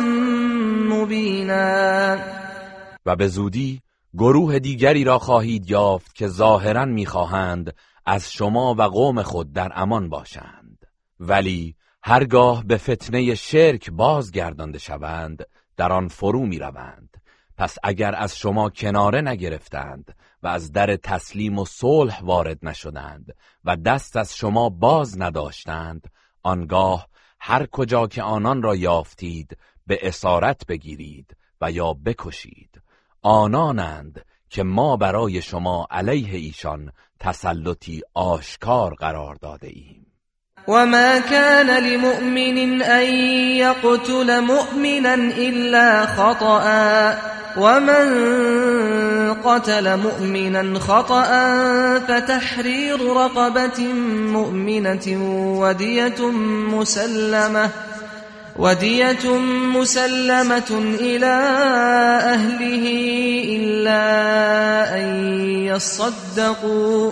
مبینا و به زودی گروه دیگری را خواهید یافت که ظاهرا می‌خواهند از شما و قوم خود در امان باشند. ولی هرگاه به فتنه شرک بازگردانده شوند در آن فرو می‌روند. پس اگر از شما کناره نگرفتند و از در تسلیم و صلح وارد نشدند و دست از شما باز نداشتند آنگاه هر کجا که آنان را یافتید به اسارت بگیرید و یا بکشید. آنانند که ما برای شما علیه ایشان تسلطی آشکار قرار داده ایم. وما كان لمؤمن أن يقتل مؤمنا إلا خطأ ومن قتل مؤمنا خطأ فتحرير رقبة مؤمنة ودية مسلمة ودية مسلمة إلى أهله إلا أن يصدقوا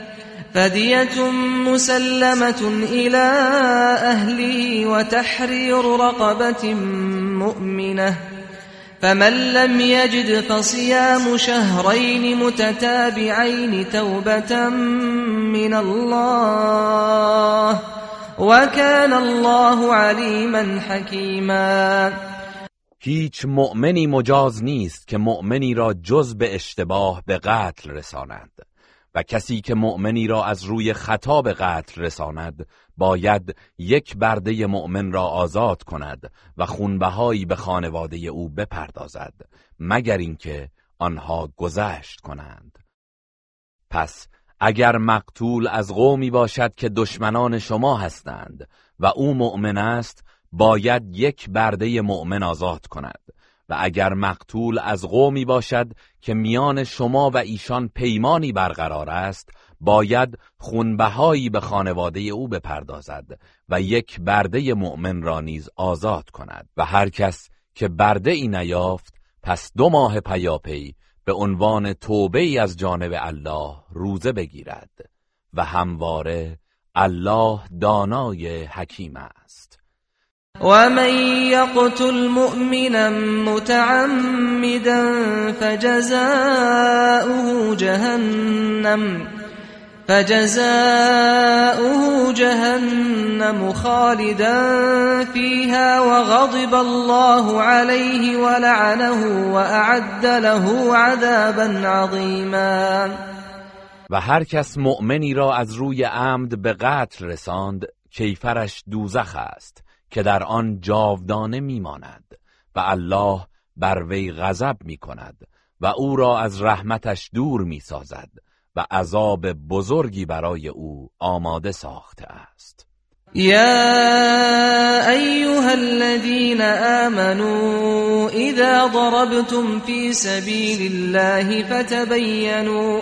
فدية مسلمة إلى أهله وتحرير رقبة مؤمنة. فمن لم يجد فصيام شهرين متتابعين توبة من الله وكان الله عليما حكيما. هیچ مؤمنی مجاز نیست که مؤمنی را جز به اشتباه به قتل رساند و کسی که مؤمنی را از روی خطا به قتل رساند باید یک برده مؤمن را آزاد کند و خونبهایی به خانواده او بپردازد مگر اینکه آنها گذشت کنند. پس اگر مقتول از قومی باشد که دشمنان شما هستند و او مؤمن است باید یک برده مؤمن آزاد کند. و اگر مقتول از قومی باشد که میان شما و ایشان پیمانی برقرار است باید خونبهایی به خانواده او بپردازد و یک برده مؤمن را نیز آزاد کند و هر کس که برده ای نیافت پس دو ماه پیاپی به عنوان توبه ای از جانب الله روزه بگیرد و همواره الله دانای حکیم است. ومن يقتل مؤمنا متعمدا فجزاؤه جهنم فجزاؤه جهنم خالدا فيها وغضب الله عليه ولعنه وأعد له عذابا عظيما. و هر کس مؤمنی را از روی عمد به قتل رساند کیفرش دوزخ است. که در آن جاودانه میماند و الله بر وی غضب می کند و او را از رحمتش دور می سازد و عذاب بزرگی برای او آماده ساخته است. یا ایها الذين آمنوا اذا ضربتم في سبيل الله فتبينوا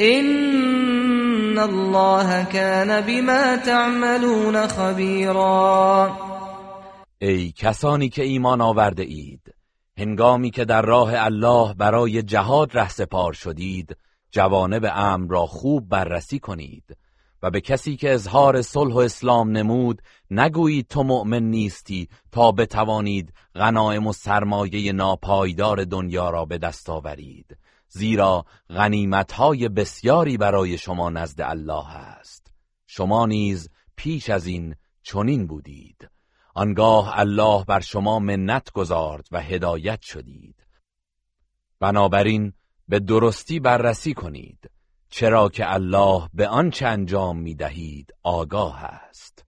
إن الله كان بما تعملون خبيرا. ای کسانی که ایمان آورده اید هنگامی که در راه الله برای جهاد سپار شدید جوانب امر را خوب بررسی کنید و به کسی که اظهار صلح و اسلام نمود نگویید تو مؤمن نیستی تا بتوانید غنایم و سرمایه ناپایدار دنیا را به دست آورید. زیرا غنیمتهای بسیاری برای شما نزد الله است. شما نیز پیش از این چنین بودید. آنگاه الله بر شما منت گذارد و هدایت شدید. بنابراین به درستی بررسی کنید چرا که الله به آنچه انجام می دهید آگاه است.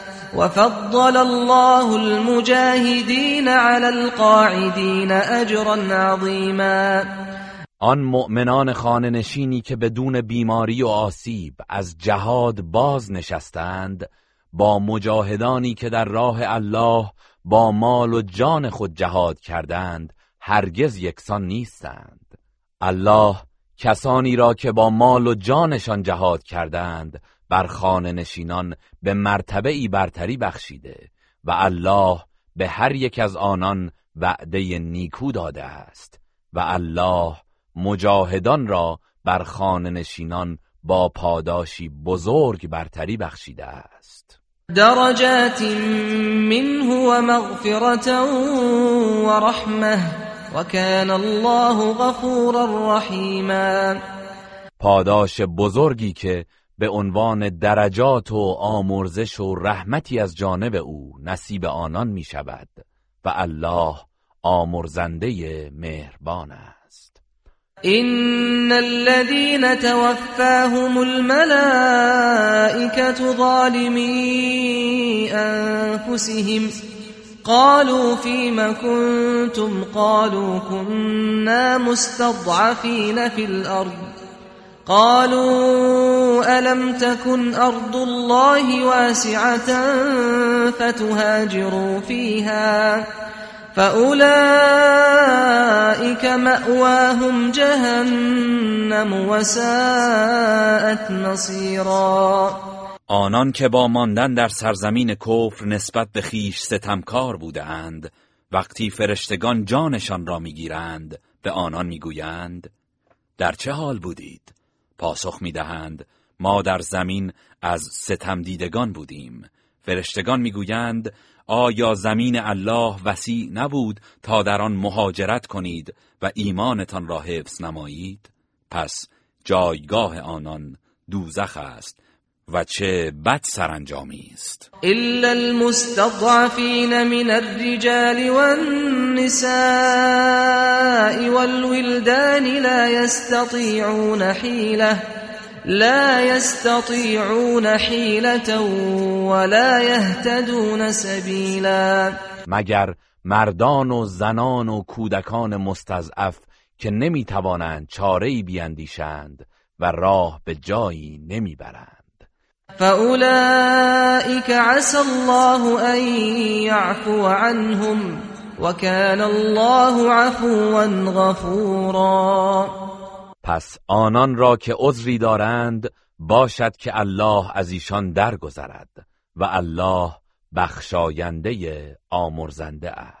وفضل الله المجاهدين على القاعدين اجرا عظیما آن مؤمنان خانه نشینی که بدون بیماری و آسیب از جهاد باز نشستند با مجاهدانی که در راه الله با مال و جان خود جهاد کردند هرگز یکسان نیستند. الله کسانی را که با مال و جانشان جهاد کردند بر خانه نشینان به مرتبه ای برتری بخشیده و الله به هر یک از آنان وعده نیکو داده است و الله مجاهدان را بر خانه نشینان با پاداشی بزرگ برتری بخشیده است. درجات منه و مغفرت و رحمه و کان الله غفورا رحیما. پاداش بزرگی که به عنوان درجات و آمرزش و رحمتی از جانب او نصیب آنان می شود و الله آمرزنده مهربان است. این الذين توفاهم الملائكة ظالمي انفسهم قالوا فيما كنتم؟ قالوا كنا مستضعفين في الأرض. قالوا ألم تكن أرض الله واسعة فتهاجروا فيها فأولئك مأواهم جهنم وساءت نصيرا آنان که با ماندن در سرزمین کفر نسبت به خیش ستمکار بودند وقتی فرشتگان جانشان را می‌گیرند به آنان می‌گویند در چه حال بودید؟ پاسخ می‌دهند. ما در زمین از ستم دیدگان بودیم. فرشتگان می‌گویند آیا زمین الله وسیع نبود تا در آن مهاجرت کنید و ایمانتان را حفظ نمایید؟ پس جایگاه آنان دوزخ است. و چه بد سرانجامی است. الا المستضعفین من الرجال والنساء والولدان لا يستطيعون حيله لا يستطيعون حيلة ولا يهتدون سبيلا. مگر مردان و زنان و کودکان مستضعف که نمی‌توانند چاره‌ای بیاندیشند و راه به جایی نمی‌برند. فأولئك عسى الله أن يعفو عنهم وكان الله عفوا غفورا. پس آنان را که عذری دارند باشد که الله از ایشان درگذرد و الله بخشاینده آمرزنده است.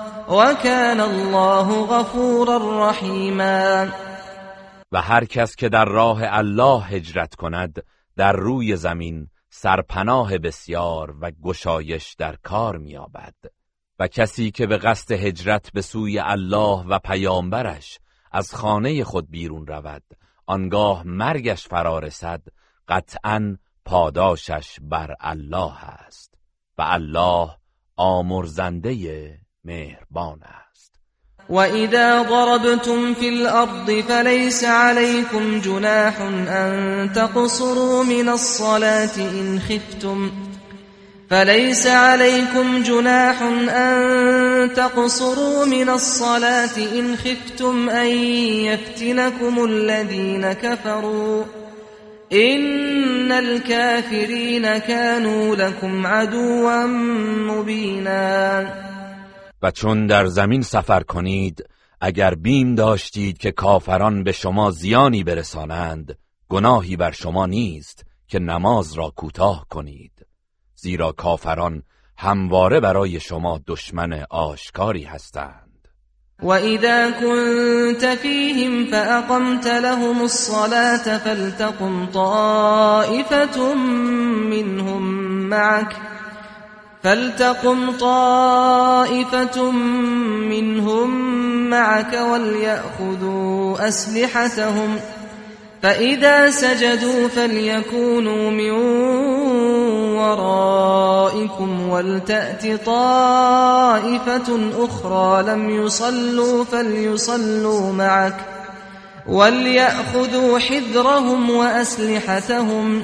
وكان الله غفورا رحیما و هر کس که در راه الله هجرت کند در روی زمین سرپناه بسیار و گشایش در کار میابد و کسی که به قصد هجرت به سوی الله و پیامبرش از خانه خود بیرون رود آنگاه مرگش فرارسد قطعا پاداشش بر الله است. و الله آمرزنده مهربان است. و اذا ضربتم في الأرض فليس عليكم جناح ان تقصروا من الصلاة ان خفتم فليس عليكم جناح أن تقصروا من الصلاة إن خفتم أن يفتنكم الذين كفروا إن الكافرين كانوا لكم عدوا مبینا و چون در زمین سفر کنید اگر بیم داشتید که کافران به شما زیانی برسانند گناهی بر شما نیست که نماز را کوتاه کنید. زیرا کافران همواره برای شما دشمن آشکاری هستند. وإذا كنت فيهم فأقمت لهم الصلاة فلتقم طائفة منهم معك فلتقم طائفة منهم معك وليأخذوا أسلحتهم فإذا سجدوا فليكونوا من ورائكم ولتأت طائفة أخرى لم يصلوا فليصلوا معك وليأخذوا حذرهم وأسلحتهم.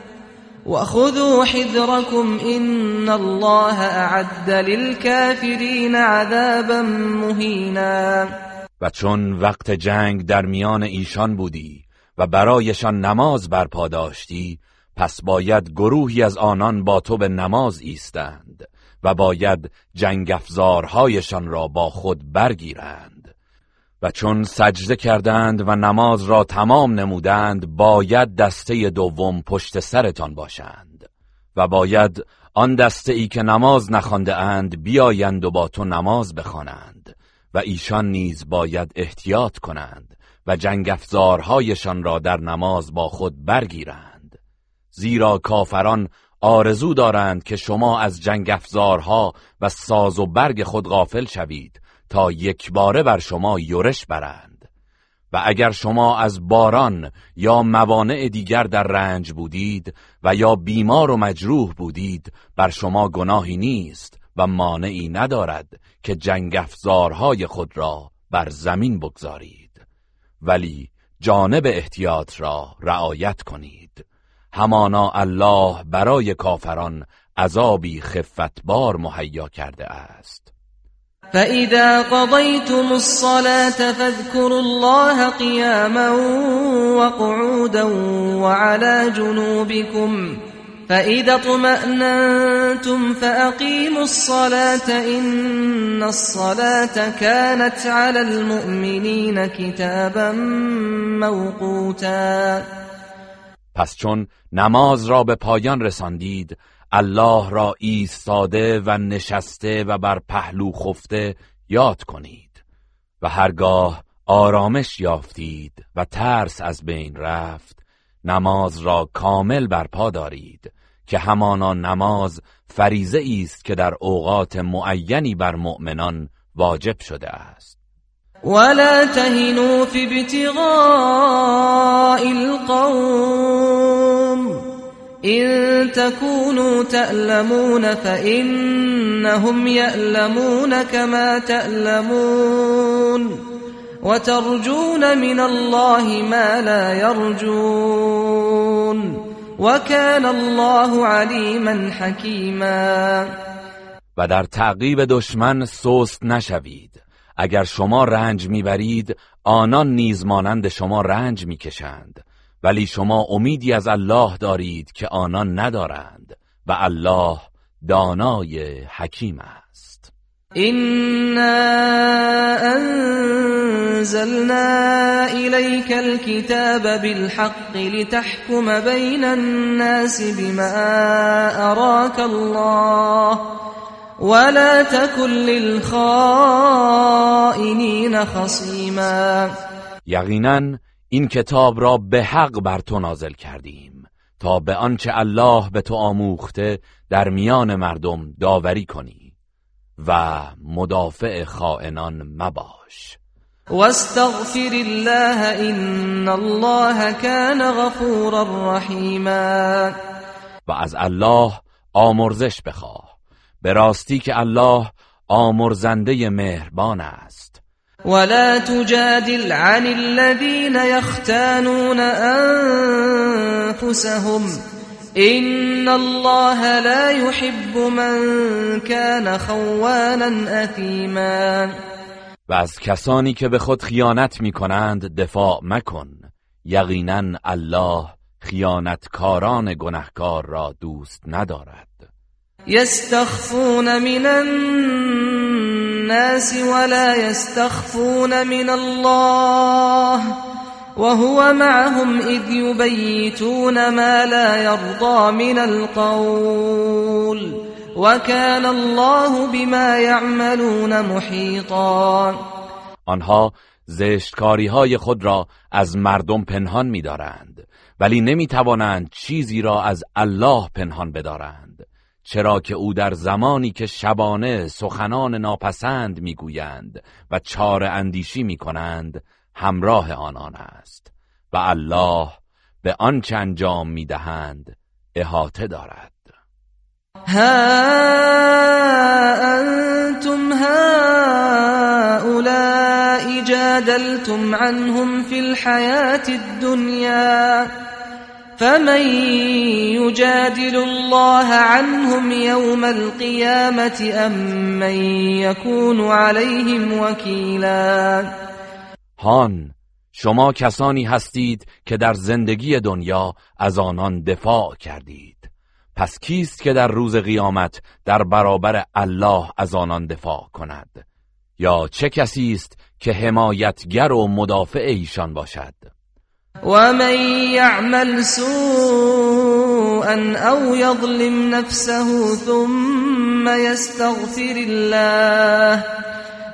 وخذوا حذركم إن الله أعد للكافرين عذابا مهینا و چون وقت جنگ در میان ایشان بودی و برایشان نماز برپا داشتی پس باید گروهی از آنان با تو به نماز ایستند و باید جنگ افزارهایشان را با خود برگیرند. و چون سجده کردند و نماز را تمام نمودند باید دسته دوم پشت سرتان باشند و باید آن دسته ای که نماز نخوانده اند بیایند و با تو نماز بخوانند و ایشان نیز باید احتیاط کنند و جنگ افزارهایشان را در نماز با خود برگیرند. زیرا کافران آرزو دارند که شما از جنگ افزارها و ساز و برگ خود غافل شوید تا یک باره بر شما یورش برند. و اگر شما از باران یا موانع دیگر در رنج بودید و یا بیمار و مجروح بودید بر شما گناهی نیست و مانعی ندارد که جنگ افزارهای خود را بر زمین بگذارید. ولی جانب احتیاط را رعایت کنید. همانا الله برای کافران عذابی خفتبار مهیا کرده است. فإذا قضيتم الصلاة فاذكروا الله قياما وقعودا وعلى جنوبكم فإذا اطمأننتم فأقيموا الصلاة إن الصلاة كانت على المؤمنين كتابا موقوتا. پس چون نماز را به پایان رساندید الله را ایستاده و نشسته و بر پهلو خفته یاد کنید و هرگاه آرامش یافتید و ترس از بین رفت نماز را کامل برپا دارید که همانا نماز فریزه است که در اوقات معینی بر مؤمنان واجب شده است. ولا تهنوا في ابتغاء القوم إن تكونوا تألمون فإنهم يألمون كما تألمون وترجون من الله ما لا يرجون وكان الله عليما حكيما. و در تعقیب دشمن سست نشوید. اگر شما رنج میبرید آنان نیز مانند شما رنج میکشند. ولی شما امیدی از الله دارید که آنان ندارند و الله دانای حکیم است. إنا انزلنا إليك الكتاب بالحق لتحكم بين الناس بما أراك الله ولا تكن للخائنين خصيما یقینا این کتاب را به حق بر تو نازل کردیم تا به آنچه الله به تو آموخته در میان مردم داوری کنی و مدافع خائنان مباش. واستغفر الله ان الله كان غفورا رحیما. و از الله آمرزش بخواه. به راستی که الله آمرزنده مهربان است. ولا تجادل عن الذين يختانون أنفسهم. إن الله لا يحب من كان خوانا أثيما. و از کسانی که به خود خیانت می کنند دفاع مکن. یقینا الله خیانتکاران گنهکار را دوست ندارد. يستخفون من الناس ولا يستخفون من الله وهو معهم إذ يبيتون ما لا يرضى من القول وكان الله بما يعملون محيطا. آنها زشتکاری های خود را از مردم پنهان می‌دارند ولی نمی‌توانند چیزی را از الله پنهان بدارند. چرا که او در زمانی که شبانه سخنان ناپسند می‌گویند و چار اندیشی می‌کنند همراه آنان است و الله به آنچه انجام می‌دهند احاطه دارد. ها انتم هؤلاء جادلتم عنهم في الحياة الدنيا فمن يجادل الله عنهم يوم القيامة أم من يكون عليهم وكيلا؟ هان شما کسانی هستید که در زندگی دنیا از آنان دفاع کردید. پس کیست که در روز قیامت در برابر الله از آنان دفاع کند؟ یا چه کسی است که حمایتگر و مدافع ایشان باشد؟ ومن يعمل سوءا أو يظلم نفسه ثم يستغفر الله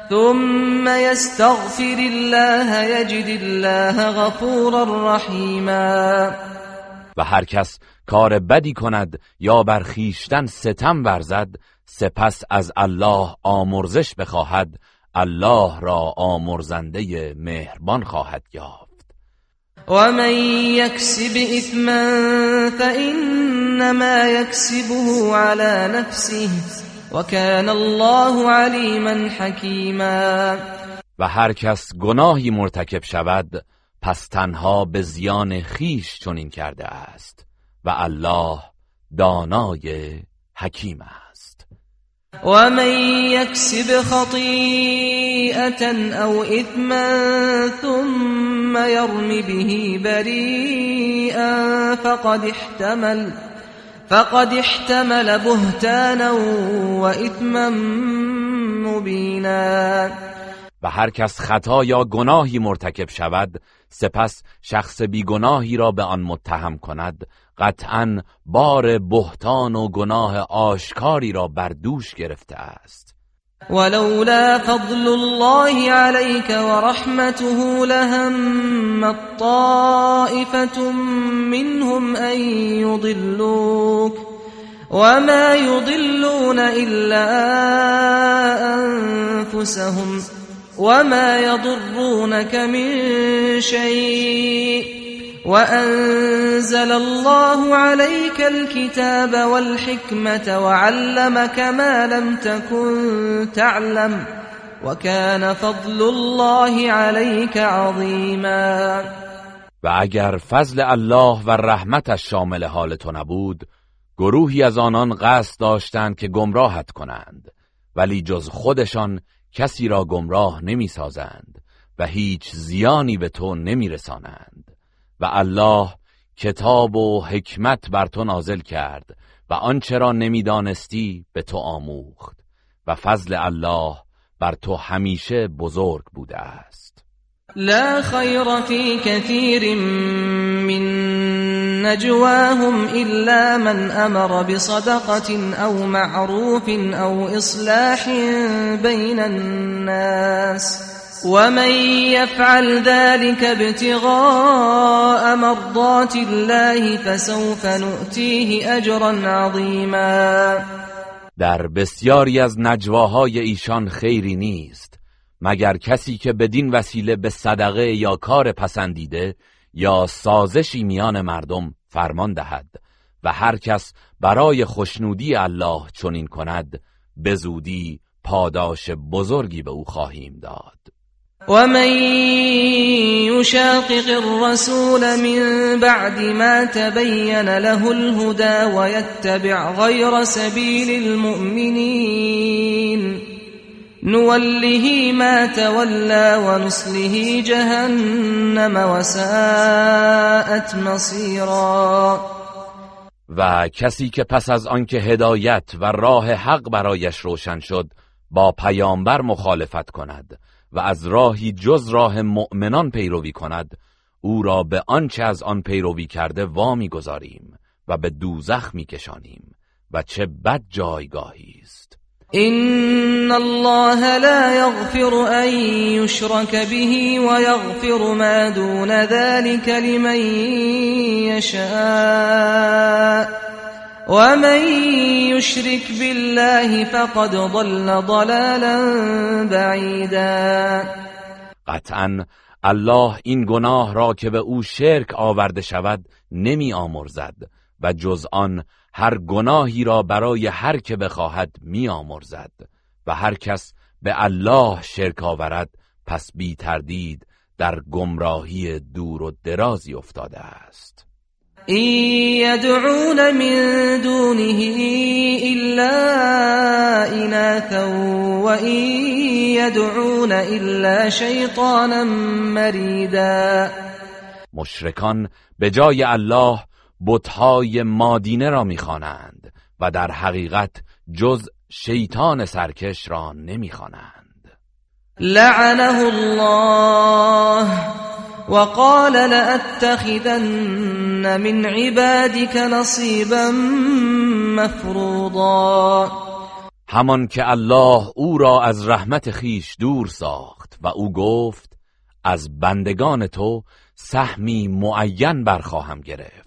ثم يستغفر الله يجد الله غفورا رحيما و هر کس کار بدی کند یا بر خیشتن ستم ورزد سپس از الله آمرزش بخواهد الله را آمرزنده مهربان خواهد یافت. ومن يكسب إثما فإنما يكسبه على نفسه وكان الله عليما حكيما. و هر کس گناهی مرتکب شود پس تنها به زیان خیش چنین کرده است و الله دانای حکیم است. ومن يكسب خطيئة أو إثما ثم يرم به بريئا فقد احتمل فقد احتمل بهتانا وإثما مبينا. و هر کس خطا یا گناهی مرتکب شود سپس شخص بیگناهی را به آن متهم کند قطعا بار بهتان و گناه آشکاری را بر دوش گرفته است. ولولا فضل الله عليك ورحمته لهم طائفة منهم أن يضلوك وما يضلون إلا أنفسهم وما يضرونك من شيء. وأنزل الله عليك الكتاب والحكمة وعلمك ما لم تكن تعلم وكان فضل الله عليك عظيما. و اگر فضل الله و رحمتش شامل حال تو نبود گروهی از آنان قصد داشتند که گمراهت کنند ولی جز خودشان کسی را گمراه نمی سازند و هیچ زیانی به تو نمی رسانند و الله کتاب و حکمت بر تو نازل کرد و آنچه را نمی‌دانستی به تو آموخت و فضل الله بر تو همیشه بزرگ بوده است. لا خیر فی کثیر من نجواهم الا من امر بصدقه او معروف او اصلاح بین الناس. ومن يفعل ذلك ابتغاء مرضات الله فسوف نؤتيه اجرا عظیما در بسیاری از نجواهای ایشان خیری نیست. مگر کسی که بدین وسیله به صدقه یا کار پسندیده یا سازشی میان مردم فرمان دهد و هر کس برای خوشنودی الله چنین کند به زودی پاداش بزرگی به او خواهیم داد. ومن يشاقق الرسول من بعد ما تبين له الهدى ويتبع غير سبيل المؤمنين نوله ما تولى ونصله جهنم وساءت مصيرا. و کسی که پس از آنکه هدایت و راه حق برایش روشن شد با پیامبر مخالفت کند. و از راهی جز راه مؤمنان پیروی کند او را به آنچه از آن پیروی کرده وامی گذاریم و به دوزخ میکشانیم و چه بد جایگاهی است. این الله لا یغفر ان یشرک به و یغفر ما دون ذلك لمن یشاء ومن يشرك بالله فقد ضل ضلالا بعیدا قطعا الله این گناه را که به او شرک آورده شود نمی آمرزد و جز آن هر گناهی را برای هر که بخواهد می آمرزد و هر کس به الله شرک آورد پس بی تردید در گمراهی دور و درازی افتاده است. إن يدعون من دونه إلا إناثا وإن يدعون إلا شيطانا مريدا مشرکان به جای الله بتهای مادینه را می‌خوانند و در حقیقت جز شیطان سرکش را نمی‌خوانند. لعنه الله وقال لأتخذن من عبادك نصيبا مفروضا. همان که الله او را از رحمت خیش دور ساخت و او گفت از بندگان تو سهمی معین برخواهم گرفت.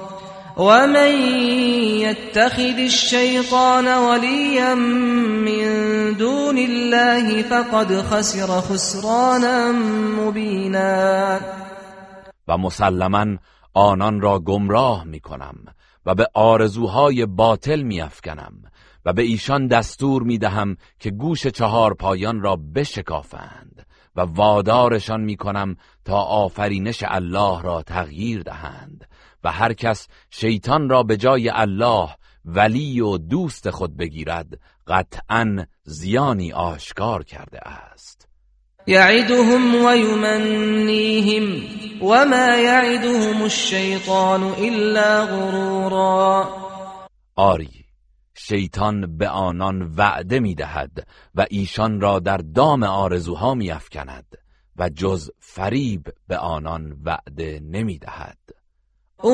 ومن يتخذ الشيطان وليا من دون الله فقد خسر خسرانا مبینا و مسلما آنان را گمراه می کنم و به آرزوهای باطل می افکنم و به ایشان دستور می دهم که گوش چهار پایان را بشکافند و وادارشان می کنم تا آفرینش الله را تغییر دهند. و هر کس شیطان را به جای الله ولی و دوست خود بگیرد قطعا زیانی آشکار کرده است. يعدهم ويمنيهم وما يعدهم الشيطان الا غرورا. آری شیطان به آنان وعده می دهد و ایشان را در دام آرزوها می افکند و جز فریب به آنان وعده نمی دهد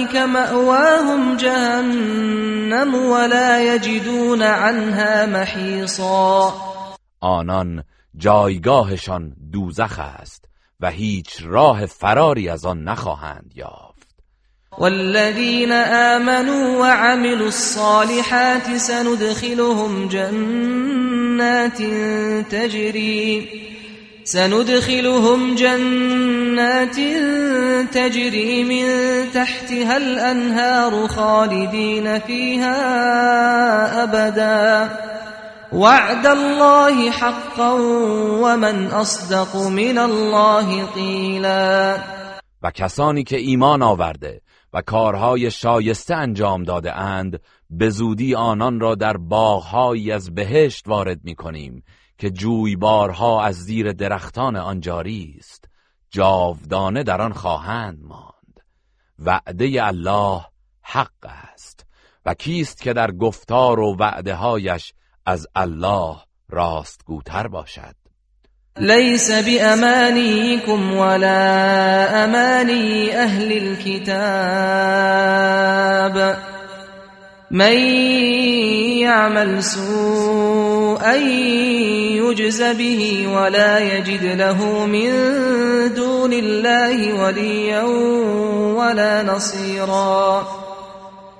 أولئك مأواهم جهنم ولا يجدون عنها محیصا آنان جایگاهشان دوزخ است و هیچ راه فراری از آن نخواهند یافت. والذين آمنوا وعملوا الصالحات سندخلهم جنات تجري سندخلهم جنات تجري من تحتها الأنهار خالدين فيها أبدا. وعد الله حقا ومن أصدق من الله قيلا. و کسانی که ایمان آورده و کارهای شایسته انجام داده اند به زودی آنان را در باغهایی از بهشت وارد می کنیم. که جویبارها از زیر درختان آن جاری است جاودانه در آن خواهند ماند. وعده الله حق است و کیست که در گفتار و وعده هایش از الله راستگوتر باشد؟ ليس بأمانيكم ولا أماني أهل الكتاب. من يعمل سوءا يجز به ولا يجد له من دون الله وليا ولا نصيرا.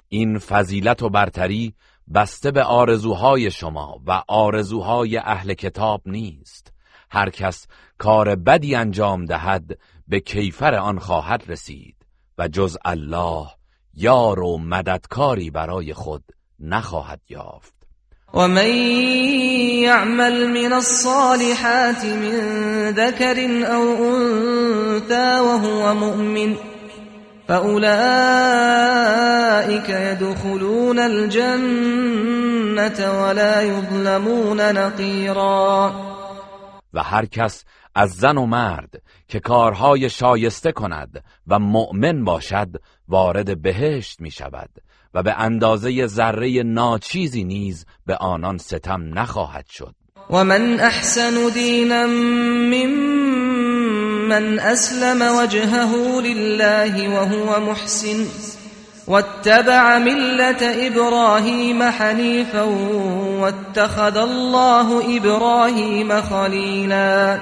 این فضیلت و برتری بسته به آرزوهای شما و آرزوهای اهل کتاب نیست. هر کس کار بدی انجام دهد به کیفر آن خواهد رسید و جز الله یار و مددکاری برای خود نخواهد یافت. و من یعمل من الصالحات من ذكر أو أنثى وهو مؤمن فأولئك يدخلون الجنة ولا يظلمون نقيرا. و هر کس از زن و مرد که کارهای شایسته کند و مؤمن باشد وارد بهشت می شود و به اندازه ذره ناچیزی نیز به آنان ستم نخواهد شد. و من احسن دینا ممن اسلم وجهه لله وهو محسن واتبع ملت ابراهیم حنیفا واتخذ الله ابراهیم خلیلا.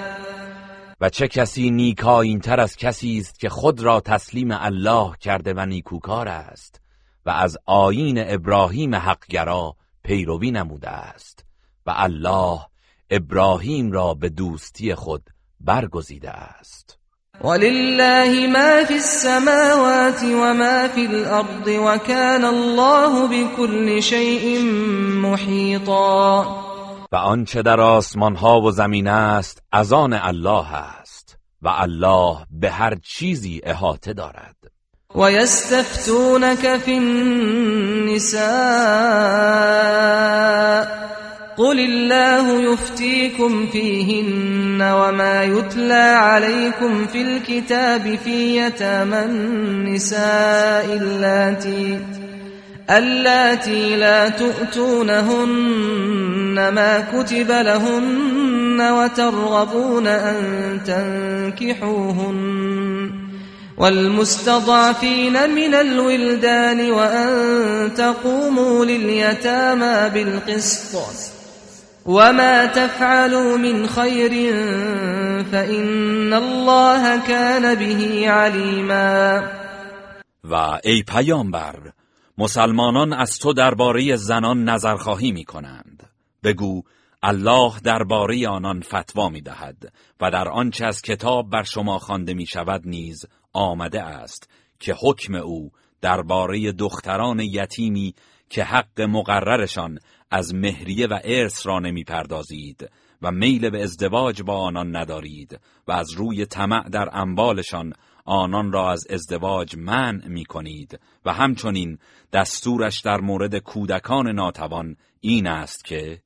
و چه کسی نیکاین تر از کسی است که خود را تسلیم الله کرده و نیکوکار است. و از آیین ابراهیم حقگرا پیروی نموده است و الله ابراهیم را به دوستی خود برگزیده است. ولله ما فی السماوات و ما فی الارض و کان الله بكل شیء محیطا. و آنچه در آسمان ها و زمین است از آن الله است و الله به هر چیزی احاطه دارد. و یستفتونک فی النساء قل الله يفتيكم فيهن وما يتلى عليكم في الكتاب في يتامى النساء اللاتي اللاتي لا تؤتونهن ما كتب لهن وترغبون أن تنكحوهن والمستضعفين من الولدان وأن تقوموا لليتامى بالقسط. وما تفعلوا من خير فإن الله كان به عليما. و ای پیامبر مسلمانان از تو درباره زنان نظرخواهی می کنند بگو الله درباره آنان فتوا می دهد و در آنچه از کتاب بر شما خوانده می شود نیز آمده است که حکم او درباره دختران یتیمی که حق مقررشان از مهریه و ارث را نمی پردازید و میل به ازدواج با آنان ندارید و از روی طمع در اموالشان آنان را از ازدواج منع می کنید و همچنین دستورش در مورد کودکان ناتوان این است که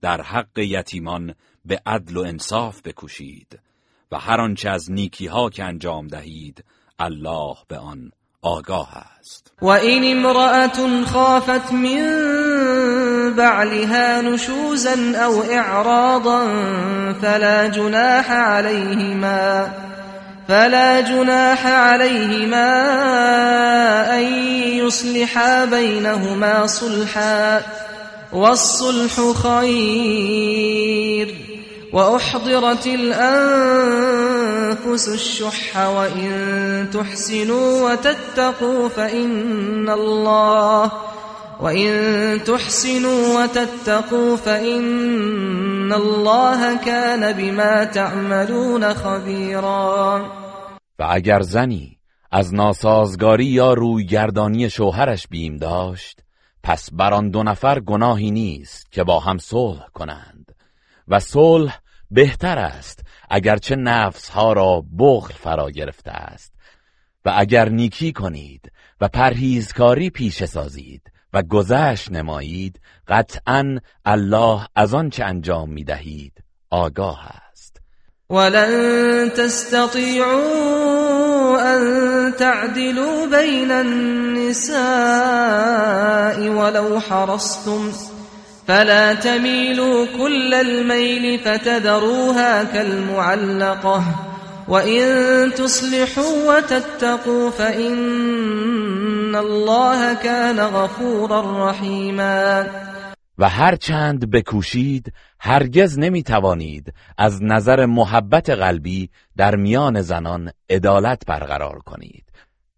در حق یتیمان به عدل و انصاف بکوشید. و هر آنچه از نیکی ها که انجام دهید الله به آن آگاه است. و این امرأة خافت من بعلها نشوزا او اعراضا فلا جناح عليهما فلا جناح عليهما ان يصلحا بينهما صلحا والصلح خير وأحضرت الأنفس الشح وإن تحسنوا وتتقوا فإن الله وإن تحسنوا وتتقوا فإن الله كان بما تعملون خبيرا. و اگر زنی از ناسازگاری یا رویگردانی شوهرش بیم داشت پس بر آن دو نفر گناهی نیست که با هم صلح کنند و صلح بهتر است اگرچه نفسها را بخل فرا گرفته است. و اگر نیکی کنید و پرهیزکاری پیش سازید و گذشت نمایید قطعا الله از آنچه انجام می دهید آگاه است. ولن تستطيعوا ان تعدلوا بين النساء ولو حرصتم فلا تميلوا كل الميل فتذروها كالمعلقة. وإن تصلحوا وتتقوا فإن الله كان غفورا رحيما. و هر چند بکوشید هرگز نمی توانید از نظر محبت قلبی در میان زنان عدالت برقرار کنید.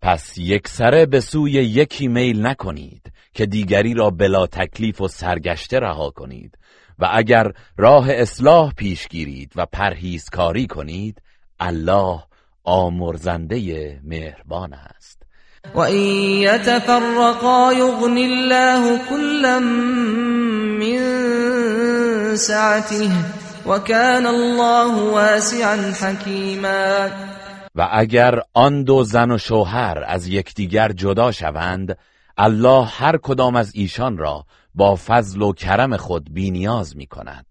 پس یک سره به سوی یکی میل نکنید. که دیگری را بلا تکلیف و سرگشته رها کنید و اگر راه اصلاح پیش گیرید و پرهیزکاری کنید الله آمرزنده مهربان است. و این یتفرقا یغنی الله کلا من سعته و کان الله واسعا حکیما. و اگر آن دو زن و شوهر از یکدیگر جدا شوند الله هر کدام از ایشان را با فضل و کرم خود بینیاز می کند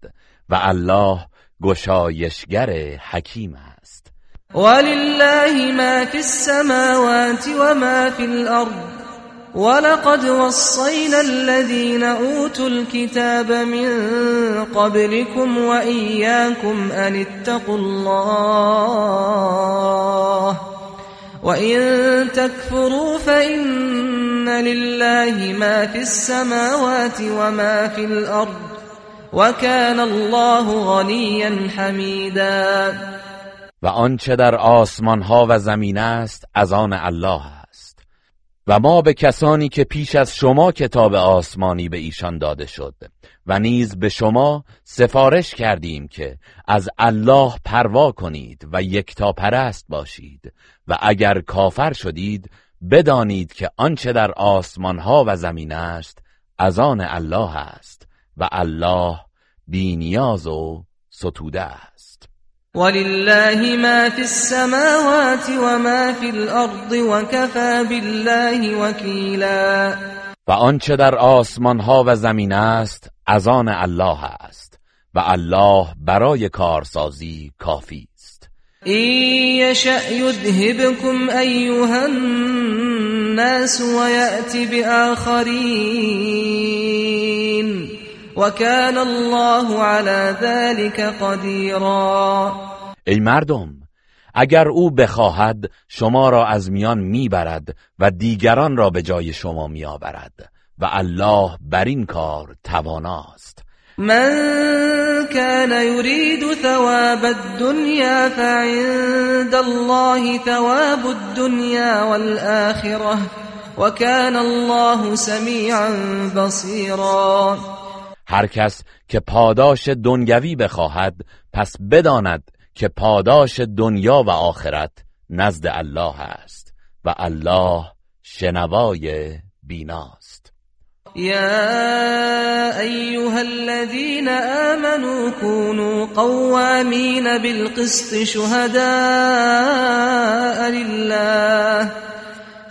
و الله گشایشگر حکیم است. ولله ما فی السماوات و ما فی الارض ولقد وصينا الذين اوتوا الكتاب من قبلكم وإياكم أن اتقوا الله وإن تكفروا فإن لله ما في السماوات وما في الأرض وكان الله غنيا حمیدا و آنچه در آسمان ها و زمین است از آن الله و ما به کسانی که پیش از شما کتاب آسمانی به ایشان داده شد و نیز به شما سفارش کردیم که از الله پروا کنید و یکتا پرست باشید و اگر کافر شدید بدانید که آنچه در آسمان ها و زمین است از آن الله است و الله بینیاز و ستوده است. ولله ما فی السماوات و ما فی الأرض و کفا بالله وکیلا و آنچه در آسمان ها و زمین است از آن الله است. و الله برای کارسازی کافی است. این یشأ یذهبکم ایها الناس و یأتی بآخرین و کان الله على ذلك قدیرا ای مردم اگر او بخواهد شما را از میان می‌برد و دیگران را به جای شما میآورد و الله بر این کار تواناست. من كان يريد ثواب الدنيا فعند الله ثواب الدنيا والآخرة وكان الله سميعا بصيرا. هر کس که پاداش دنیوی بخواهد پس بداند که پاداش دنیا و آخرت نزد الله است و الله شنوای بیناست. يا أيها الذين آمنوا كونوا قوامين بالقسط شهداء لله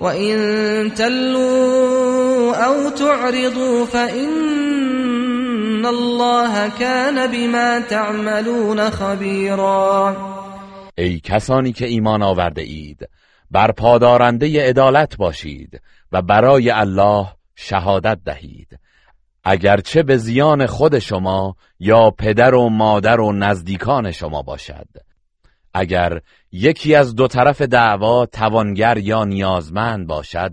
وإن تلوا أو تعرضوا فإن الله كان بما تعملون خبيرا. ای کسانی که ایمان آورده اید بر پادارنده عدالت باشید و برای الله شهادت دهید. اگرچه به زیان خود شما یا پدر و مادر و نزدیکان شما باشد. اگر یکی از دو طرف دعوا توانگر یا نیازمند باشد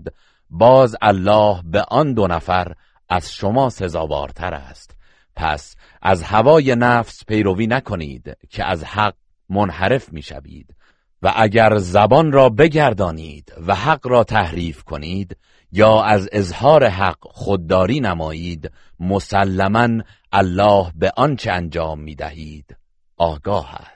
باز الله به آن دو نفر از شما سزاوارتر است. پس از هوای نفس پیروی نکنید که از حق منحرف می‌شوید. و اگر زبان را بگردانید و حق را تحریف کنید یا از اظهار حق خودداری نمایید مسلما الله به آنچه انجام می‌دهید. آگاه است.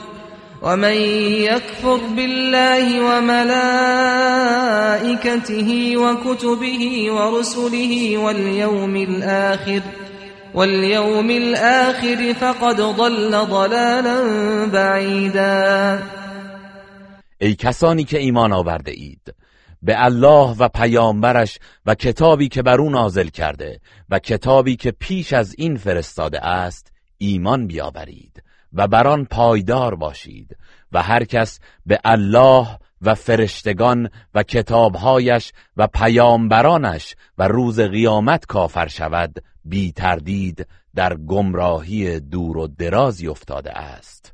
ومن يكفر بالله وملائكته وكتبه ورسله واليوم الآخر واليوم الآخر فقد ضل ضلالا بعيدا. ای کسانی که ایمان آورده اید به الله و پیامبرش و کتابی که بر او نازل کرده و کتابی که پیش از این فرستاده است ایمان بیاورید. و بر آن پایدار باشید و هر کس به الله و فرشتگان و کتابهایش و پیامبرانش و روز قیامت کافر شود بی تردید در گمراهی دور و درازی افتاده است.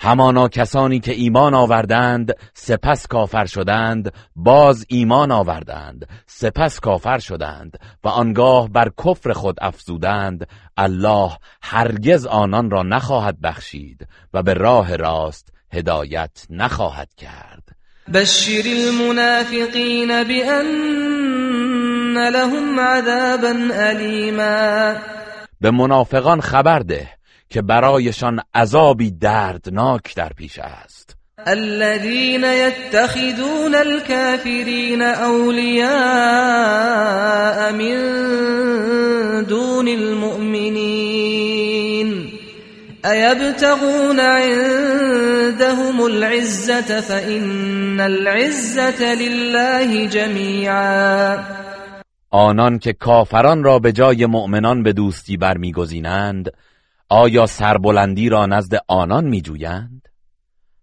همانا کسانی که ایمان آوردند سپس کافر شدند باز ایمان آوردند سپس کافر شدند و آنگاه بر کفر خود افزودند الله هرگز آنان را نخواهد بخشید و به راه راست هدایت نخواهد کرد. بشر المنافقین بأن لهم عذابا ألیما. به منافقان خبر ده که برایشان عذابی دردناک در پیش است. الذين يتخذون الكافرين أولياء من دون المؤمنين أيبتغون عندهم العزة فإن العزة لله جميعا آنان که کافران را به جای مؤمنان به دوستی برمیگزینند آیا سربلندی را نزد آنان میجویند؟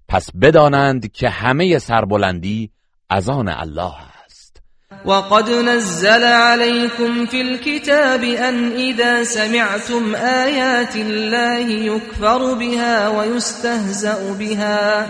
پس بدانند که همه سربلندی از آن الله است. وقد نزل عليكم في الكتاب أن إذا سمعتم آيات الله يكفر بها ويستهزأ بها.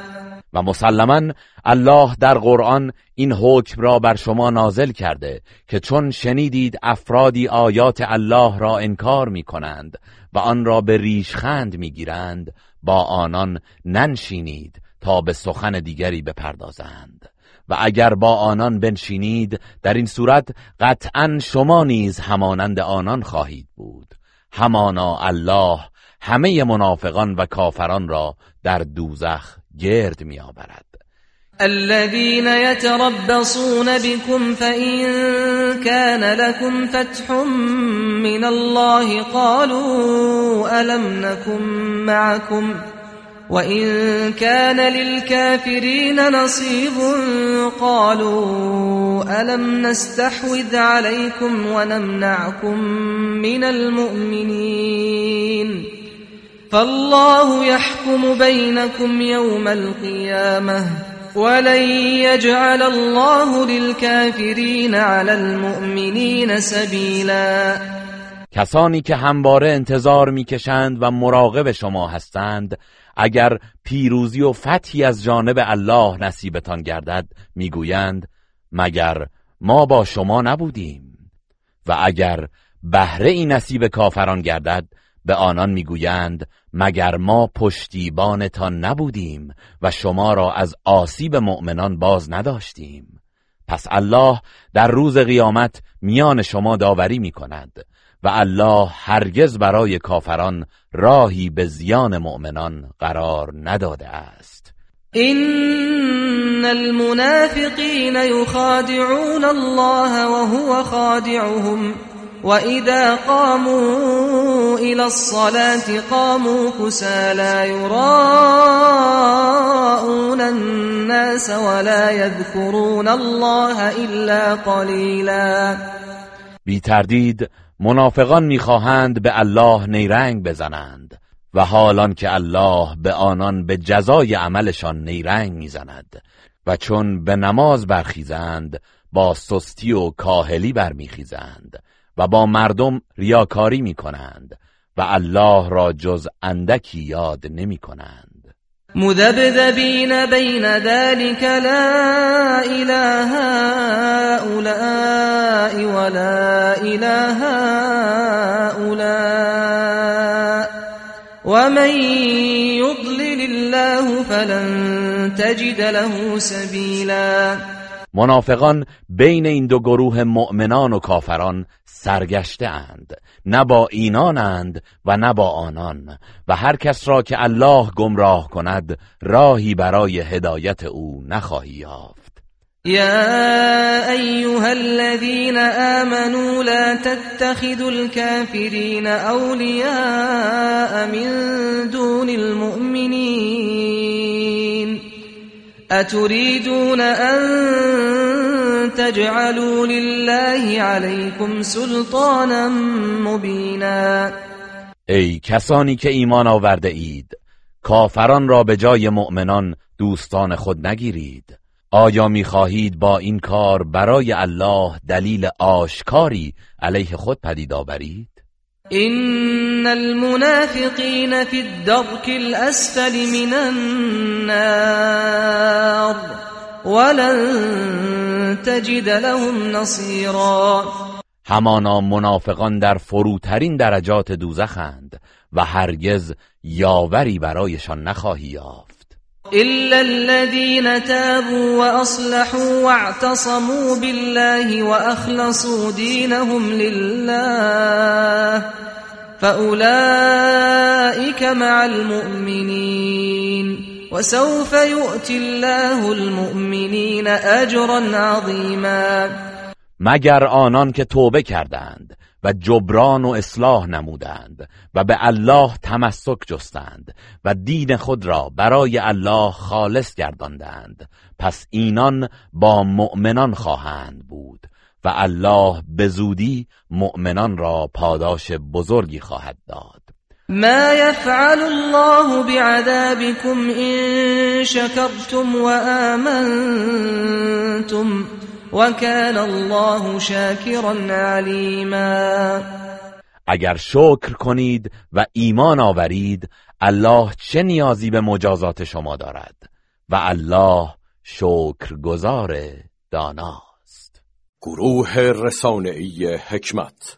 و مسلما الله در قرآن این حکم را بر شما نازل کرده که چون شنیدید افرادی آیات الله را انکار می کنند و آن را به ریشخند می گیرند با آنان ننشینید تا به سخن دیگری بپردازند. و اگر با آنان بنشینید در این صورت قطعا شما نیز همانند آنان خواهید بود. همانا الله همه منافقان و کافران را در دوزخ گرد میآورد الذين يتربصون بكم فإن كان لكم فتح من الله قالوا ألم نكن معكم وإن كان للكافرين نصيب قالوا ألم نستحوذ عليكم ونمنعكم من المؤمنين فالله يحكم بينكم يوم القيامة ولن يجعل الله للكافرين على المؤمنين سبيلا. کسانی که همواره انتظار می‌کشند و مراقب شما هستند اگر پیروزی و فتحی از جانب الله نصیبتان گردد می‌گویند مگر ما با شما نبودیم؟ و اگر بهره این نصیب کافران گردد به آنان می‌گویند مگر ما پشتیبانتان نبودیم و شما را از آسیب مؤمنان باز نداشتیم. پس الله در روز قیامت میان شما داوری می کند و الله هرگز برای کافران راهی به زیان مؤمنان قرار نداده است. این المنافقین یخادعون الله وهو خادعهم. وإذا قاموا إلى الصلاة قاموا كسالى يراءون الناس ولا يذكرون الله إلا قليلا. بی تردید منافقان می‌خواهند به الله نیرنگ بزنند و حالان که الله به آنان به جزای عملشان نیرنگ می‌زند و چون به نماز برخیزند با سستی و کاهلی برمیخیزند. و با مردم ریاکاری می کنند و الله را جز اندکی یاد نمی کنند مذبذبین بین ذلك لا اله اولئ ولا اله اولئ ومن يضلل الله فلن تجد له سبیلا. منافقان بین این دو گروه مؤمنان و کافران سرگشته اند. نه با اینانند و نه با آنان. و هر کس را که الله گمراه کند راهی برای هدایت او نخواهی یافت. يا أيها الذين آمنوا لا تتخذوا الكافرين أولياء من دون المؤمنين اتريدون ان تجعلوا لله عليكم سلطانا مبینا ای کسانی که ایمان آورده اید کافران را به جای مؤمنان دوستان خود نگیرید. آیا می‌خواهید با این کار برای الله دلیل آشکاری علیه خود پدید آورید؟ إن المنافقين في الدرك الأسفل من النار ولن تجد لهم نصيرا. همانا منافقان در فروترین درجات دوزخند و هرگز یاوری برایشان نخواهی یافت. إلا الذين تابوا وأصلحوا واعتصموا بالله وأخلصوا دينهم لله فأولئك مع المؤمنين وسوف يؤتي الله المؤمنين أجرا عظيما مگر آنان که توبه کردند و جبران و اصلاح نمودند و به الله تمسک جستند و دین خود را برای الله خالص گرداندند. پس اینان با مؤمنان خواهند بود و الله به زودی مؤمنان را پاداش بزرگی خواهد داد. ما يفعل الله بعذابكم إن شكرتم وآمنتم وكان الله شاكرا عليما. اگر شکر کنید و ایمان آورید الله چه نیازی به مجازات شما دارد؟ و الله شکر گذار داناست. گروه رسانه‌ای حکمت